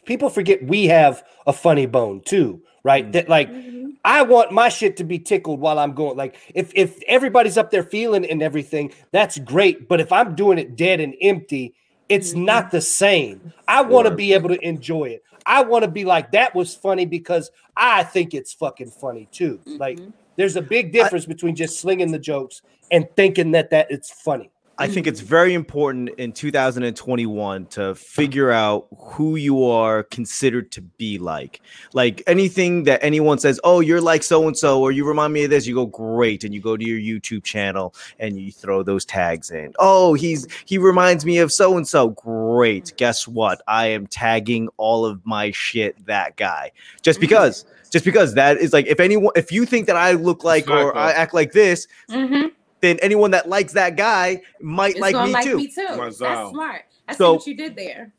people forget we have a funny bone too, right? That like Mhm. I want my shit to be tickled while I'm going. Like if if everybody's up there feeling and everything, that's great. But if I'm doing it dead and empty, it's Mhm. not the same. I want to be able to enjoy it. I want to be like that was funny because I think it's fucking funny too. Like Mhm. there's a big difference between just slinging the jokes and thinking that that it's funny. I think it's very important in 2021 to figure out who you are considered to be like. Like anything that anyone says, "Oh, you're like so and so," or "You remind me of this," you go great, and you go to your YouTube channel and you throw those tags in. Oh, he's he reminds me of so and so. Great. Guess what? I am tagging all of my shit that guy just Mhm. because. Just because that is like if anyone if you think that I look like or I act like this, Mhm. Then anyone that likes that guy might It's like me like too. me too. That's smart. I see So- what you did there.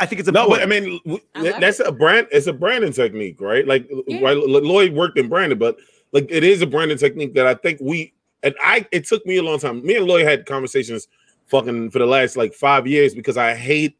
I think it's a no, but I mean, w- I love that's it. a brand. It's a branding technique, right? Like Yeah. right, Lloyd worked in branding, but like it is a branding technique that I think we and I. It took me a long time. Me and Lloyd had conversations, fucking for the last like five years because I hate,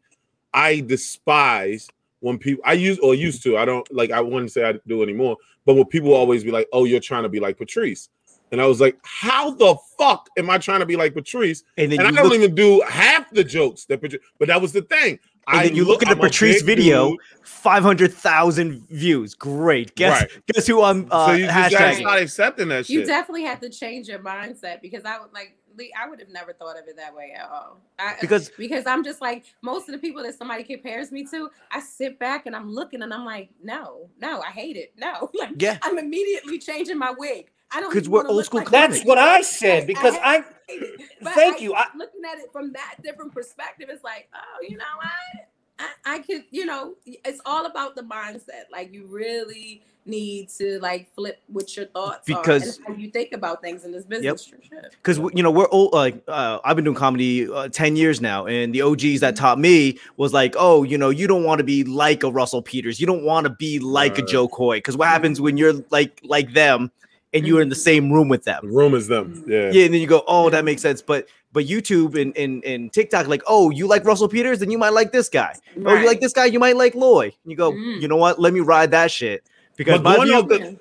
I despise when people I use or used to. I don't like. I wouldn't say I do anymore. But when people always be like, "Oh, you're trying to be like Patrice," and I was like, "How the fuck am I trying to be like Patrice?" and then and I you don't look, even do half the jokes that Patrice. But that was the thing. and I then you look at the I'm Patrice video, five hundred thousand views. Great. Guess Right. guess who I'm uh, so you just gotta hashtagging. start accepting that You definitely have to change your mindset because I would like Lee, I would have never thought of it that way at all. I, Because- because I'm just like most of the people that somebody compares me to, I sit back and I'm looking and I'm like, no, no, I hate it. No. Like Yeah. I'm immediately changing my wig. I don't 'Cause even we're old school like That's what I said because I hate it. But thank I- you. I, looking at it from that different perspective, it's like, oh, you know what? I, I could, you know, it's all about the mindset. Like you really need to like flip what your thoughts Because- are and how you think about things in this business. Sure, sure. because you know we're old like uh, i've been doing comedy uh, 10 years now and the og's that taught me was like oh you know you don't want to be like a russell peters you don't want to be like a Jo Koy because what happens when you're like like them and you're in the same room with them The room is them. Yeah. yeah and then you go oh that makes sense but but youtube and, and and tiktok like oh you like russell peters then you might like this guy oh you like this guy you might like lloyd and you go Mm. you know what let me ride that shit because But my going view- off the- Yeah.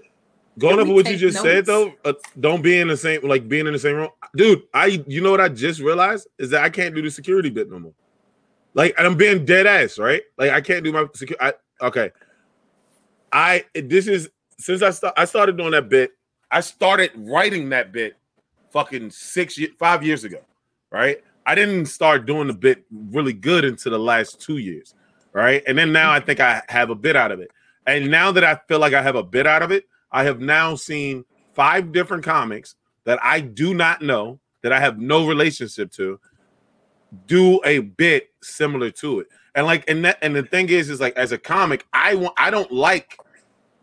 Going Can over what you take just said though, uh, don't be in the same like being in the same room, dude. I you know what I just realized is that I can't do the security bit no more. Like and I'm being dead ass, right? Like I can't do my security. Okay. I this is since I start I started doing that bit. I started writing that bit, fucking six five years ago, right? I didn't start doing the bit really good until the last two years, right? And then now I think I have a bit out of it. And now that I feel like I have a bit out of it, I have now seen five different comics that I do not know, that I have no relationship to, do a bit similar to it. And like, and that, and the thing is, is like, as a comic, I want, I don't like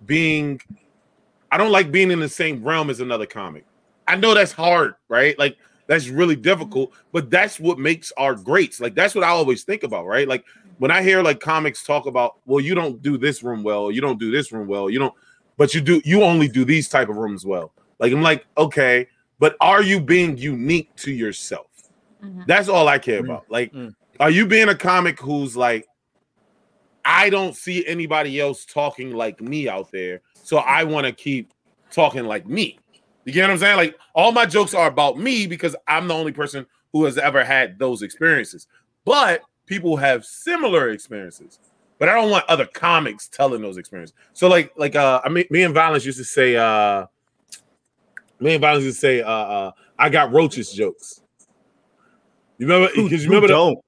being, I don't like being in the same realm as another comic. I know that's hard, right? Like, that's really difficult, but that's what makes our greats. Like, that's what I always think about, right? Like, when I hear like comics talk about, well, you don't do this room well, you don't do this room well, you don't, but you do, you only do these type of rooms well. Like, I'm like, okay, but are you being unique to yourself? Mhm. That's all I care Mm. about. Like, Mm. are you being a comic who's like, I don't see anybody else talking like me out there, so I want to keep talking like me. You get what I'm saying? Like, all my jokes are about me because I'm the only person who has ever had those experiences. But people have similar experiences. But I don't want other comics telling those experiences. So, like, like uh, I mean, me and Violence used to say, uh, Me and Violence used to say, uh, uh, I got roaches jokes. You remember? Because you remember the, don't?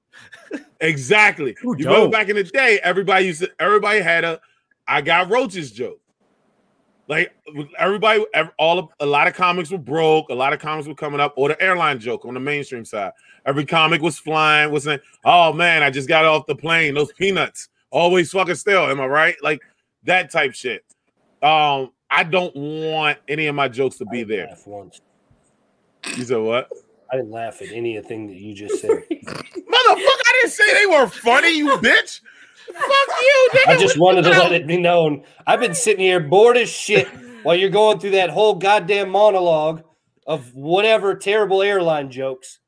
Exactly. Who you remember back in the day, everybody used to, everybody had a I got roaches joke. Like everybody, all of, a lot of comics were broke, a lot of comics were coming up, or the airline joke on the mainstream side. Every comic was flying, was saying, "Oh man, I just got off the plane. Those peanuts always fucking stale." Am I right? Like that type shit. Um, I don't want any of my jokes to be there. You said what? I didn't laugh at anything that you just said. Motherfucker, I didn't say they were funny, you bitch. Fuck you, nigga. I just wanted to let it be known. I've been sitting here bored as shit while you're going through that whole goddamn monologue of whatever terrible airline jokes.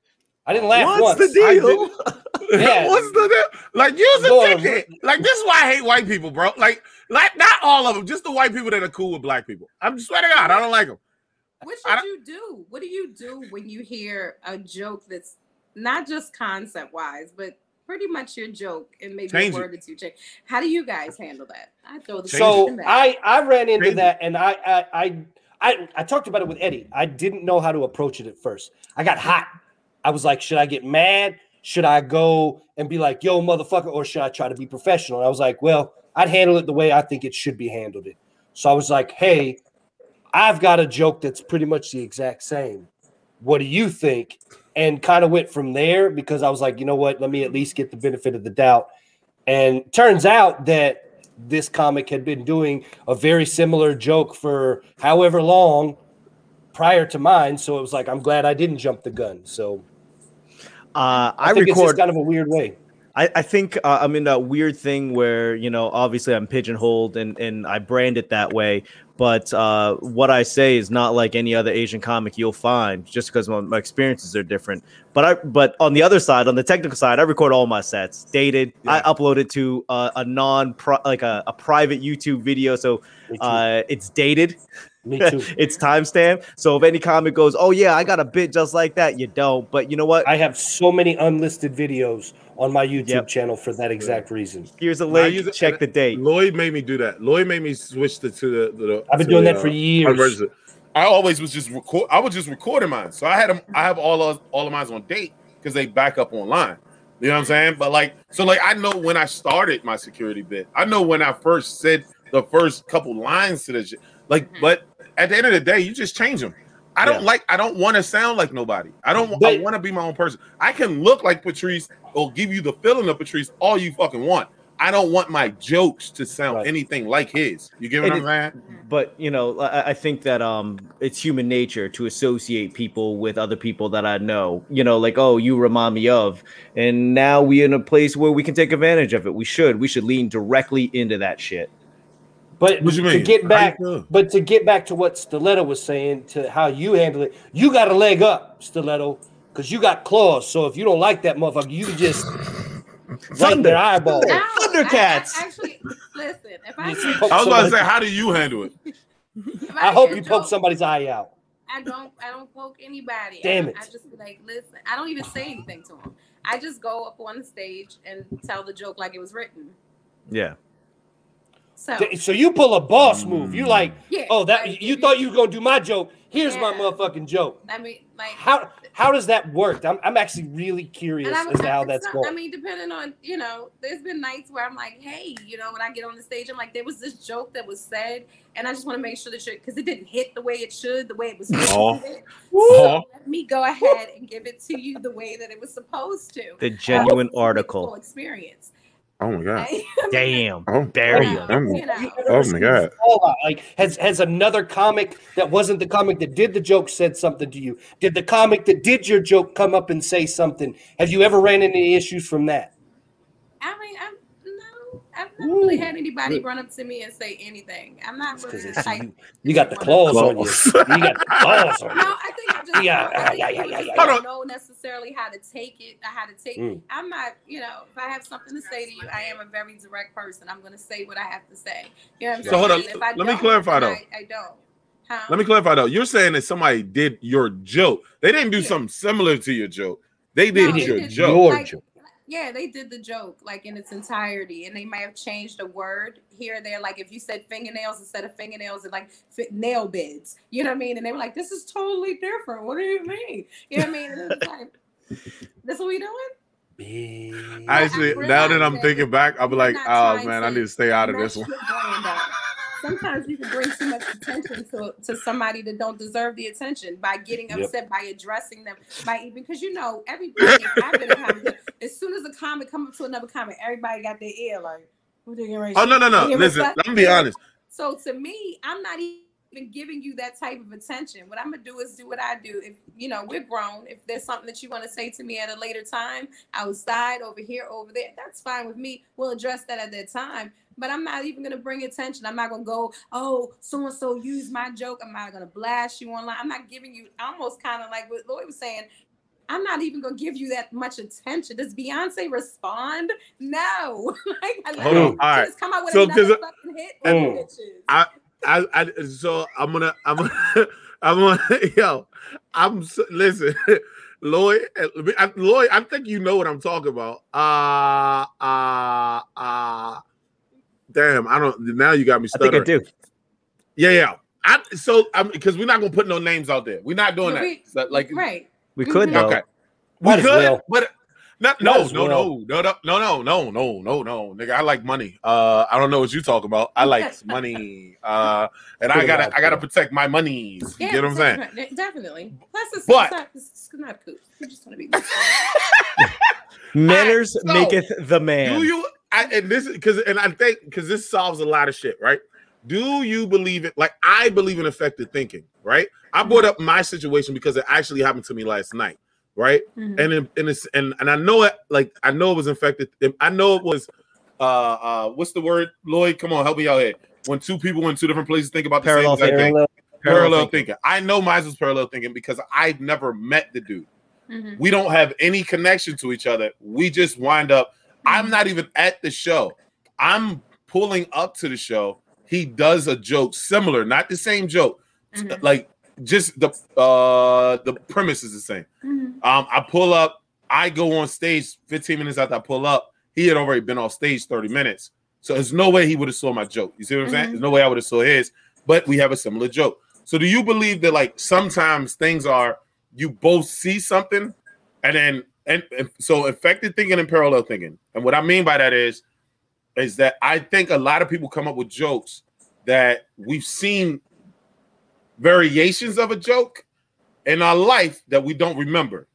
I didn't laugh What's once. the deal? Yeah. What's the deal? Like you's a Go on, dickhead. Like this is why I hate white people, bro. Like, like not all of them, just the white people that are cool with black people. I'm swear to God, I don't like them. What I should you do? What do you do when you hear a joke that's not just concept wise, but pretty much your joke and maybe Change a it. word or two change? How do you guys handle that? I throw the Change so. I I ran into Crazy. that and I, I I I I talked about it with Eddie. I didn't know how to approach it at first. I got hot. I was like, should I get mad? Should I go and be like, yo, motherfucker, or should I try to be professional? And I was like, well, I'd handle it the way I think it should be handled. It. So I was like, hey, I've got a joke that's pretty much the exact same. What do you think? And kind of went from there because I was like, you know what? Let me at least get the benefit of the doubt. And turns out that this comic had been doing a very similar joke for however long prior to mine. So it was like, I'm glad I didn't jump the gun. So Uh, I, I think it's record. kind of a weird way. I, I think uh, I'm in that weird thing where you know obviously I'm pigeonholed and and I brand it that way, but uh, what I say is not like any other Asian comic you'll find just because my, my experiences are different. But I but on the other side, on the technical side, I record all my sets dated. I upload it to a, a non like a, a private YouTube video, so uh, it's dated. Me too. it's timestamped. So if any comic goes, oh yeah, I got a bit just like that, you don't. But you know what? I have so many unlisted videos on my YouTube Yep. channel for that exact reason. Here's a link. use Check the date. Lloyd made me do that. Lloyd made me switch to, to the, the. I've been doing the, that for uh, years. unregistered. I always was just record. I was just recording mine, so I had them. I have all of all of mine on date because they back up online. You know what I'm saying? But like, so like, I know when I started my security bit. I know when I first said the first couple lines to the shit. Like, but at the end of the day, you just change them. I don't Yeah. like. I don't want to sound like nobody. I don't. I want to be my own person. I can look like Patrice or give you the feeling of Patrice all you fucking want. I don't want my jokes to sound Right. anything like his. You get what I'm saying? but you know I, I think that um it's human nature to associate people with other people that i know you know like oh you remind me of and now we're in a place where we can take advantage of it we should we should lean directly into that shit But What you to get back, but to get back to what Stiletto was saying, to how you handle it, you got a leg up, Stiletto, because you got claws. So if you don't like that motherfucker, you can just right in their eyeball. No, Thundercats. I, I actually, listen. If I, Just hear- poke I was about to say, how do you handle it? if I hope you poke somebody's eye out. I don't. I don't poke anybody. Damn I, it. I just be like, listen. I don't even say anything to them. I just go up on the stage and tell the joke like it was written. yeah So So you pull a boss move. You like, mm. yeah. oh, that like, you thought you were gonna do my joke. Here's my motherfucking joke. I mean, like How how does that work? I'm, I'm actually really curious as to how that's not- going. I mean, depending on, you know, there's been nights where I'm like, hey, you know, when I get on the stage, I'm like, there was this joke that was said, and I just want to make sure that you, because it didn't hit the way it should, the way it was supposed Oh. to uh-huh. hit. Oh. So uh-huh. let me go ahead and give it to you the way that it was supposed to. the genuine Uh, article experience. Oh my god. damn Oh, Bury You oh you. know, you know. Oh my god. Oh, like, has has another comic that wasn't the comic that did the joke said something to you? Did the comic that did your joke come up and say something? Have you ever ran into any issues from that? I mean, I'm no, I've never really had anybody run up to me and say anything. I'm not really Because the type. you, you got the claws on you. You got the claws on No. I think I just, Yeah, I think yeah, yeah, just yeah, yeah. don't know necessarily how to take it, or how to take. Mm. I'm not, you know, if I have something to say to you, I am a very direct person. I'm going to say what I have to say. You know what I'm So saying? hold on, And if I let me clarify, though. I, I don't. Huh? Let me clarify though. You're saying that somebody did your joke. They didn't do Yeah. something similar to your joke. They did they your did joke. Like, joke. Yeah, they did the joke like in its entirety, and they might have changed a word here or there. Like if you said fingernails instead of fingernails, and like fit nail beds, you know what I mean? And they were like, "This is totally different. What do you mean?" You know what I mean? And it like, "This what we doing?" Big. Actually, now that I'm thinking back, I'll be like, oh man, I need to stay out of this one. Your brand up. Sometimes you can bring too much attention to, to somebody that don't deserve the attention by getting Yep. upset, by addressing them, by even because you know everybody. I've been in comic, as soon as a comic come up to another comic, everybody got their ear like, "What they getting Oh no, no, no. say?" Listen, let me be honest. So to me, I'm not even giving you that type of attention. What I'm gonna do is do what I do. If you know we're grown, if there's something that you want to say to me at a later time, outside, over here, over there, that's fine with me. We'll address that at that time. But I'm not even gonna bring attention. I'm not gonna go, oh, so and so used my joke. I'm not gonna blast you online. I'm not giving you almost kind of like what Lloyd was saying. I'm not even gonna give you that much attention. Does Beyonce respond? No. like, Hold on. All right. come out with So, another fucking hit. Bitches. I, I, I, so I'm gonna, I'm gonna, I'm gonna, yo, I'm so, listen, Lloyd, Lloyd, I think you know what I'm talking about. Uh, uh, uh, damn, I don't. Now you got me I think. I do. Yeah, yeah. I so I'm because we're not gonna put no names out there. We're not doing No, that. we- So, like, right. We could though. okay, we could, well. but not, Might no, no, well. no, no, no, no, no, no, no, no, nigga. I like money. Uh, I don't know what you talking about. I like money. Uh, and I gotta, I gotta protect my monies. You Yeah, get what I'm saying? definitely- Definitely. Plus, it's, But- it's not, it's not cool. We just want to be. Manners so, maketh the man. Do you? I, and this is because, and I think because this solves a lot of shit, right? Do you believe it? Like I believe in effective thinking, right? I brought up my situation because it actually happened to me last night, right? Mhm. and it, and it's and and I know it like I know it was infected. I know it was uh uh what's the word? Lloyd, come on, help me out here. When two people in two different places think about the Parallel same exact thing. Parallel. Parallel thinking. thinking. I know mine was parallel thinking because I've never met the dude. Mhm. We don't have any connection to each other. We just wind up. I'm not even at the show. I'm pulling up to the show. He does a joke similar, not the same joke. Mhm. Like just the uh the premise is the same. Mhm. Um, I pull up, I go on stage 15 minutes after I pull up. He had already been off stage 30 minutes. So there's no way he would have saw my joke. You see what I'm saying? Mhm. There's no way I would have saw his, but we have a similar joke. So do you believe that like sometimes things are you both see something and then and, and so effective thinking and parallel thinking. And what I mean by that is is that I think a lot of people come up with jokes that we've seen variations of a joke in our life that we don't remember.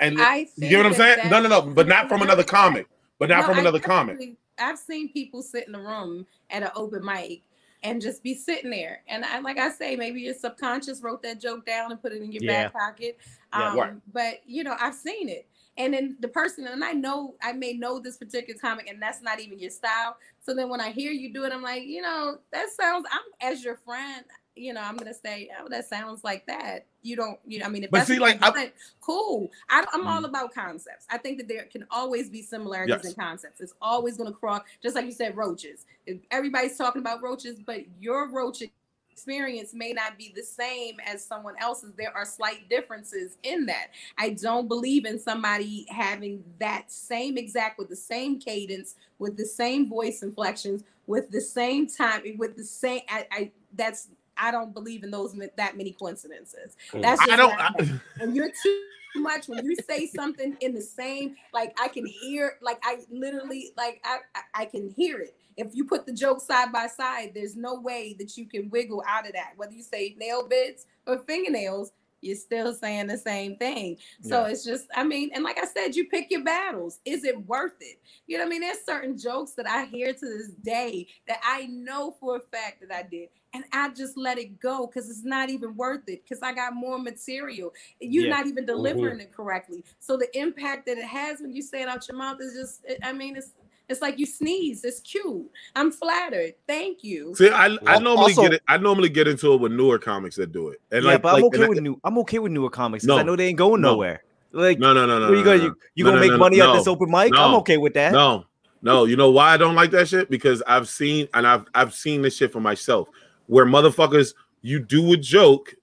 And I you get what I'm saying? No, no, no, but not from another comic. But not No, from I another comic. definitely- I've seen people sit in the room at an open mic and just be sitting there. And I, like I say, maybe your subconscious wrote that joke down and put it in your Yeah. back pocket. Yeah, Um, right. But you know, I've seen it. And then the person, and I know I may know this particular comic, and that's not even your style. So then when I hear you do it, I'm like, you know, that sounds. I'm as your friend, you know, I'm gonna say, oh, that sounds like that. You don't, you know, I mean, if But that's see, like, I- cool. I, I'm all Mm. about concepts. I think that there can always be similarities Yes. in concepts. It's always gonna cross, just like you said, roaches. If everybody's talking about roaches, but your roach experience may not be the same as someone else's. There are slight differences in that. I don't believe in somebody having that same exact with the same cadence, with the same voice inflections, with the same time, with the same. I, I that's I don't believe in those that many coincidences. That's just I don't. not- I, when you're too much when you say something in the same like i can hear like i literally like I, I i can hear it. If you put the joke side by side there's no way that you can wiggle out of that. Whether you say nail bits or fingernails you're still saying the same thing. So Yeah. it's just i mean and like i said you pick your battles. Is it worth it? You know what i mean? There's certain jokes that i hear to this day that i know for a fact that i did and I just let it go because it's not even worth it because I got more material. You're Yeah. not even mm-hmm. delivering it correctly. So the impact that it has when you say it out your mouth is just, I mean, it's it's like you sneeze. It's cute. I'm flattered. Thank you. see, I, I normally also- get it. I normally get into it with newer comics that do it. And yeah, like, but I'm like, okay and I- with new. I'm okay with newer comics because I know they ain't going No. nowhere. Like, no, no, no, no. where you no, gonna no. you, you No, gonna no, make no, money no. at this open mic? I'm okay with that. No, no. You know why I don't like that shit? Because I've seen and I've I've seen this shit for myself, where motherfuckers you do a joke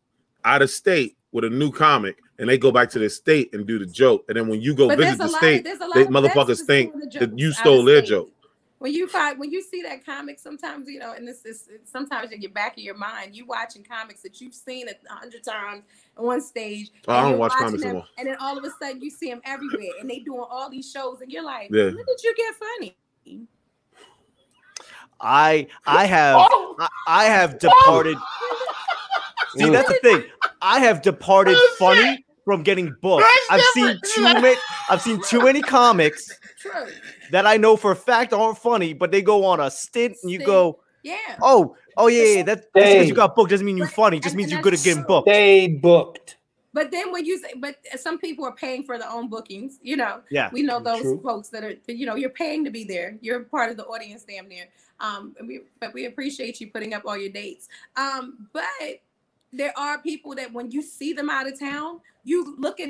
out of state with a new comic, and they go back to their state and do the joke, and then when you go But visit the state, of they motherfuckers think that you stole their state. joke. When you find when you see that comic, sometimes you know, and this is sometimes in your back of your mind, you watching comics that you've seen a hundred times on stage. Oh, I don't watch comics them, anymore. And then all of a sudden, you see them everywhere, and they doing all these shows, and you're like, Yeah. when did you get funny? I I have Oh! I, I have departed. Oh! See, that's the thing. I have departed Oh, funny from getting booked. That's I've seen too many. I've seen too many comics that I know for a fact aren't funny, but they go on a stint and you Stint. go, Yeah. oh, oh yeah, yeah that just because you got booked doesn't mean you're funny. It just means you're good at getting booked. They booked. But then when you say, but some people are paying for their own bookings, you know. Yeah. We know those True. folks that are, you know, you're paying to be there. You're part of the audience damn near. Um, we, but we appreciate you putting up all your dates. Um, but there are people that when you see them out of town, you look at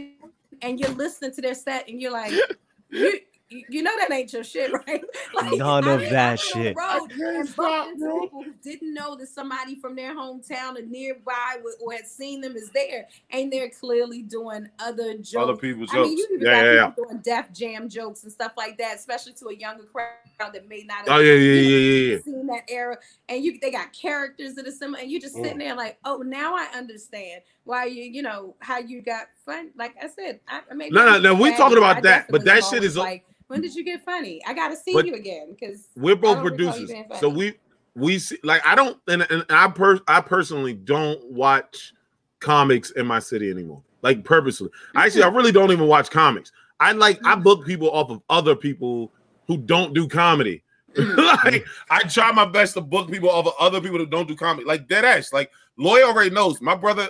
and you're listening to their set and you're like, you, you know that ain't your shit, right? Like, None of mean, that shit. on the road and stop, into bro. people who didn't know that somebody from their hometown or nearby wa- or had seen them is there, and they're clearly doing other jokes. Other people's I jokes. mean, you even yeah, got yeah, yeah. people doing Def Jam jokes and stuff like that, especially to a younger crowd that may not. Oh have, yeah, yeah, yeah, yeah, yeah. Seen that era, and you they got characters that are similar, and you're just Mm. sitting there like, oh, now I understand why you, you know, how you got fun. Like I said, I I maybe No, no, no, we bad, talking about that, but that shit is- like. When did you get funny? I gotta see But you again because We're both don't recall you producers, so we we see like I don't and, and I per I personally don't watch comics in my city anymore. Like purposely, I actually, I really don't even watch comics. I like I Mhm. book people off of other people who don't do comedy. like I try my best to book people off of other people who don't do comedy. Like dead ass. Like Loy already knows. My brother,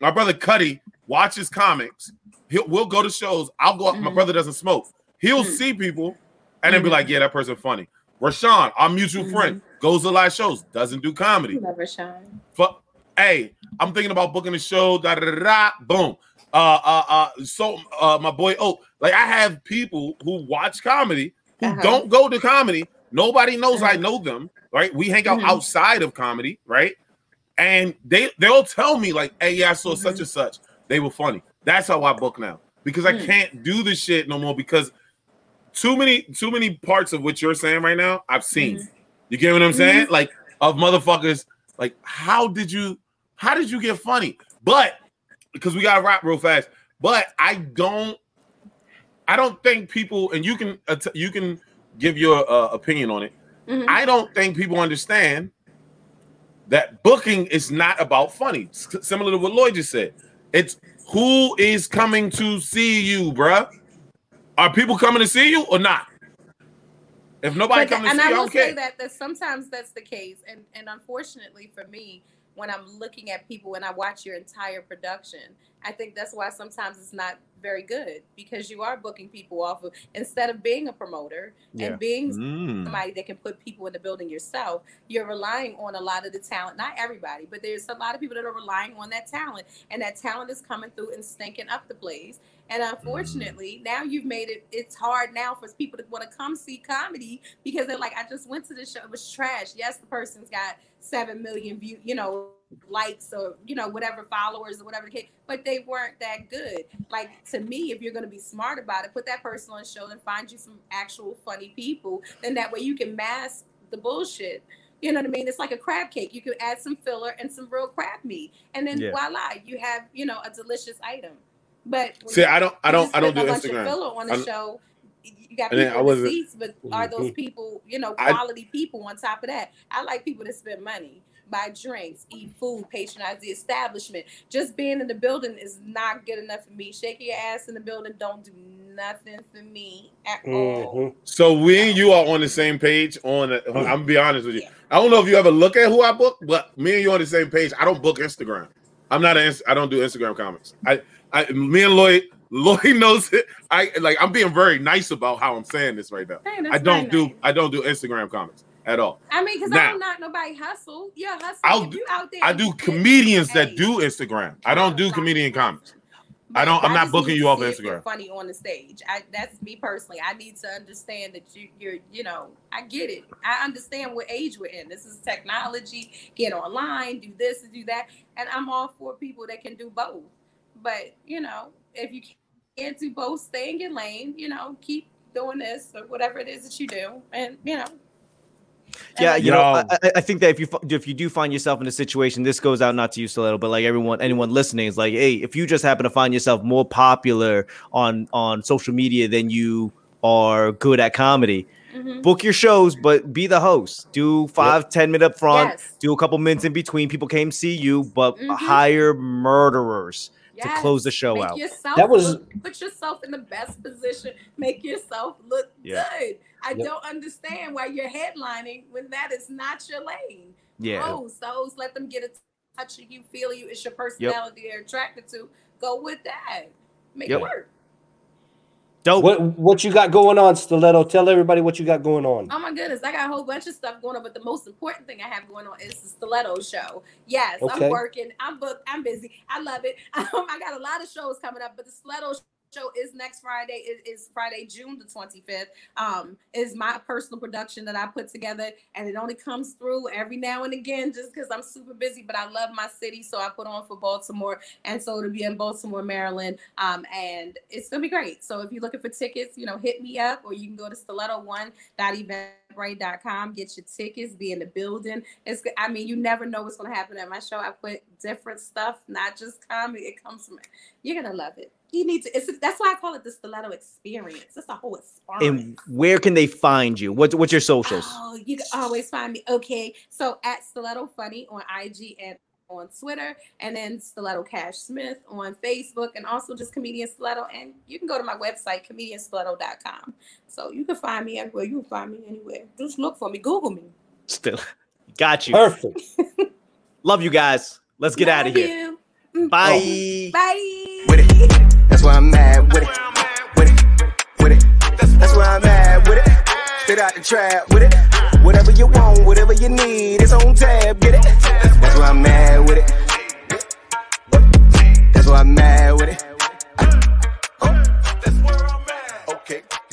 my brother Cuddy watches comics. He'll we'll go to shows. I'll go. Up, My Mhm. brother doesn't smoke. He'll Mhm. see people and then be Mhm. like, "Yeah, that person funny." Rashawn, our mutual Mhm. friend, goes to live shows, doesn't do comedy. never shine. But hey, I'm thinking about booking a show. Da da da da. Boom. Uh, uh, uh. So, uh, my boy Oh, Like, I have people who watch comedy who Uh-huh. don't go to comedy. Nobody knows I Uh-huh. know them. Right? We hang out Mhm. outside of comedy. Right? And they they'll tell me like, "Hey, yeah, I saw Mhm. such and such. They were funny." That's how I book now because I Mm. can't do this shit no more because too many too many parts of what you're saying right now I've seen. Mhm. You get what I'm saying? Mm-hmm. Like of motherfuckers. Like how did you how did you get funny? But because we got to rap real fast. But I don't I don't think people and you can you can give your uh, opinion on it. Mhm. I don't think people understand that booking is not about funny. S- similar to what Lloyd just said. It's who is coming to see you, bruh. Are people coming to see you or not? If nobody to and see I will say that that sometimes that's the case, and and unfortunately for me, when I'm looking at people and I watch your entire production, I think that's why sometimes it's not very good because you are booking people off of instead of being a promoter Yeah. and being Mm. somebody that can put people in the building yourself, you're relying on a lot of the talent. Not everybody, but there's a lot of people that are relying on that talent, and that talent is coming through and stinking up the place. And unfortunately, now you've made it. It's hard now for people to want to come see comedy because they're like, I just went to the show. It was trash. Yes, the person's got seven million views. you know, likes or you know whatever followers or whatever the case, but they weren't that good. Like to me, if you're going to be smart about it, put that person on show and find you some actual funny people. Then that way you can mask the bullshit. You know what I mean? It's like a crab cake. You can add some filler and some real crab meat, and then Yeah. voila, you have you know a delicious item. But See, you- I don't, I don't, I don't do a bunch of Instagram. filler on the I- show. You got people I in the wasn't- seats, but are those Mhm. people, you know, I- quality people on top of that? I like people that spend money, buy drinks, eat food, patronize the establishment. Just being in the building is not good enough for me. Shaking your ass in the building don't do nothing for me at all. Mhm. So we and you are on the same page. On, the, I'm gonna be honest with you. Yeah. I don't know if you ever look at who I book, but me and you on the same page. I don't book Instagram. I'm not an. I don't do Instagram comments. I, I, me and Lloyd, Lloyd knows it. I like. I'm being very nice about how I'm saying this right now. Hey, I don't do. nice. I don't do Instagram comments at all. I mean, because I Now- don't knock nobody hustle. Yeah, hustle. I'll you out there, I do comedians that do Instagram. I don't do comedian comments. I don't- I'm not booking you off see if you're Instagram. Funny on the stage. I that's me personally. I need to understand that you you're you know I get it. I understand what age we're in. This is technology. Get online, do this and do that, and I'm all for people that can do both. But you know, if you can't do both, stay in your lane. You know, keep doing this or whatever it is that you do, and you know. Yeah, you know, Yo. I, I- I think that if you if you do find yourself in a situation, this goes out not to you, Stiletto, but like everyone, anyone listening is like, hey, if you just happen to find yourself more popular on on social media than you are good at comedy, Mhm. book your shows, but be the host. Do five, ten minutes up front. Yes. Do a couple minutes in between. People came see you, but Mhm. hire murderers to close the show Make out. Yourself That was- look- put yourself in the best position. Make yourself look Yeah. good. I Yep. don't understand why you're headlining when that is not your lane. Yeah. Host, host, let them get a touch of you, feel you. It's your personality they're attracted to. Go with that. Make Yep. it work. Dope. What what you got going on, Stiletto? Tell everybody what you got going on. Oh my goodness, I got a whole bunch of stuff going on, but the most important thing I have going on is the stiletto show. Yes, Okay. I'm working, I'm booked, I'm busy. I love it. Um, I got a lot of shows coming up, but the stiletto show is next Friday. It is Friday, June the 25th. Um, is my personal production that I put together, and it only comes through every now and again just because I'm super busy. But I love my city, so I put on for Baltimore, and so to be in Baltimore, Maryland, um, and it's gonna be great. So if you're looking for tickets, you know, hit me up, or you can go to stiletto one eventbrite.com get your tickets be in the building it's i mean you never know what's to happen at my show i put different stuff not just comedy it comes from you're gonna love it you need to it's that's why i call it the stiletto experience it's a whole experience And where can they find you? What what's your socials? Oh, you can always find me. Okay. So at Stiletto Funny on IG and on Twitter, and then Stiletto Cash Smith on Facebook, and also just Comedian Stiletto. And you can go to my website, comedianstiletto.com. So you can find me everywhere. You can find me anywhere. Just look for me. Google me. Still, got you. Perfect. Love you guys. Let's get out of here. you. Mm. Bye. Bye. That's why I'm mad with it. With it. With it. That's why I'm mad with it. Spit out the trap with it. Whatever you want, whatever you need, it's on tab. Get it. That's why I'm mad with it. That's why I'm mad with it.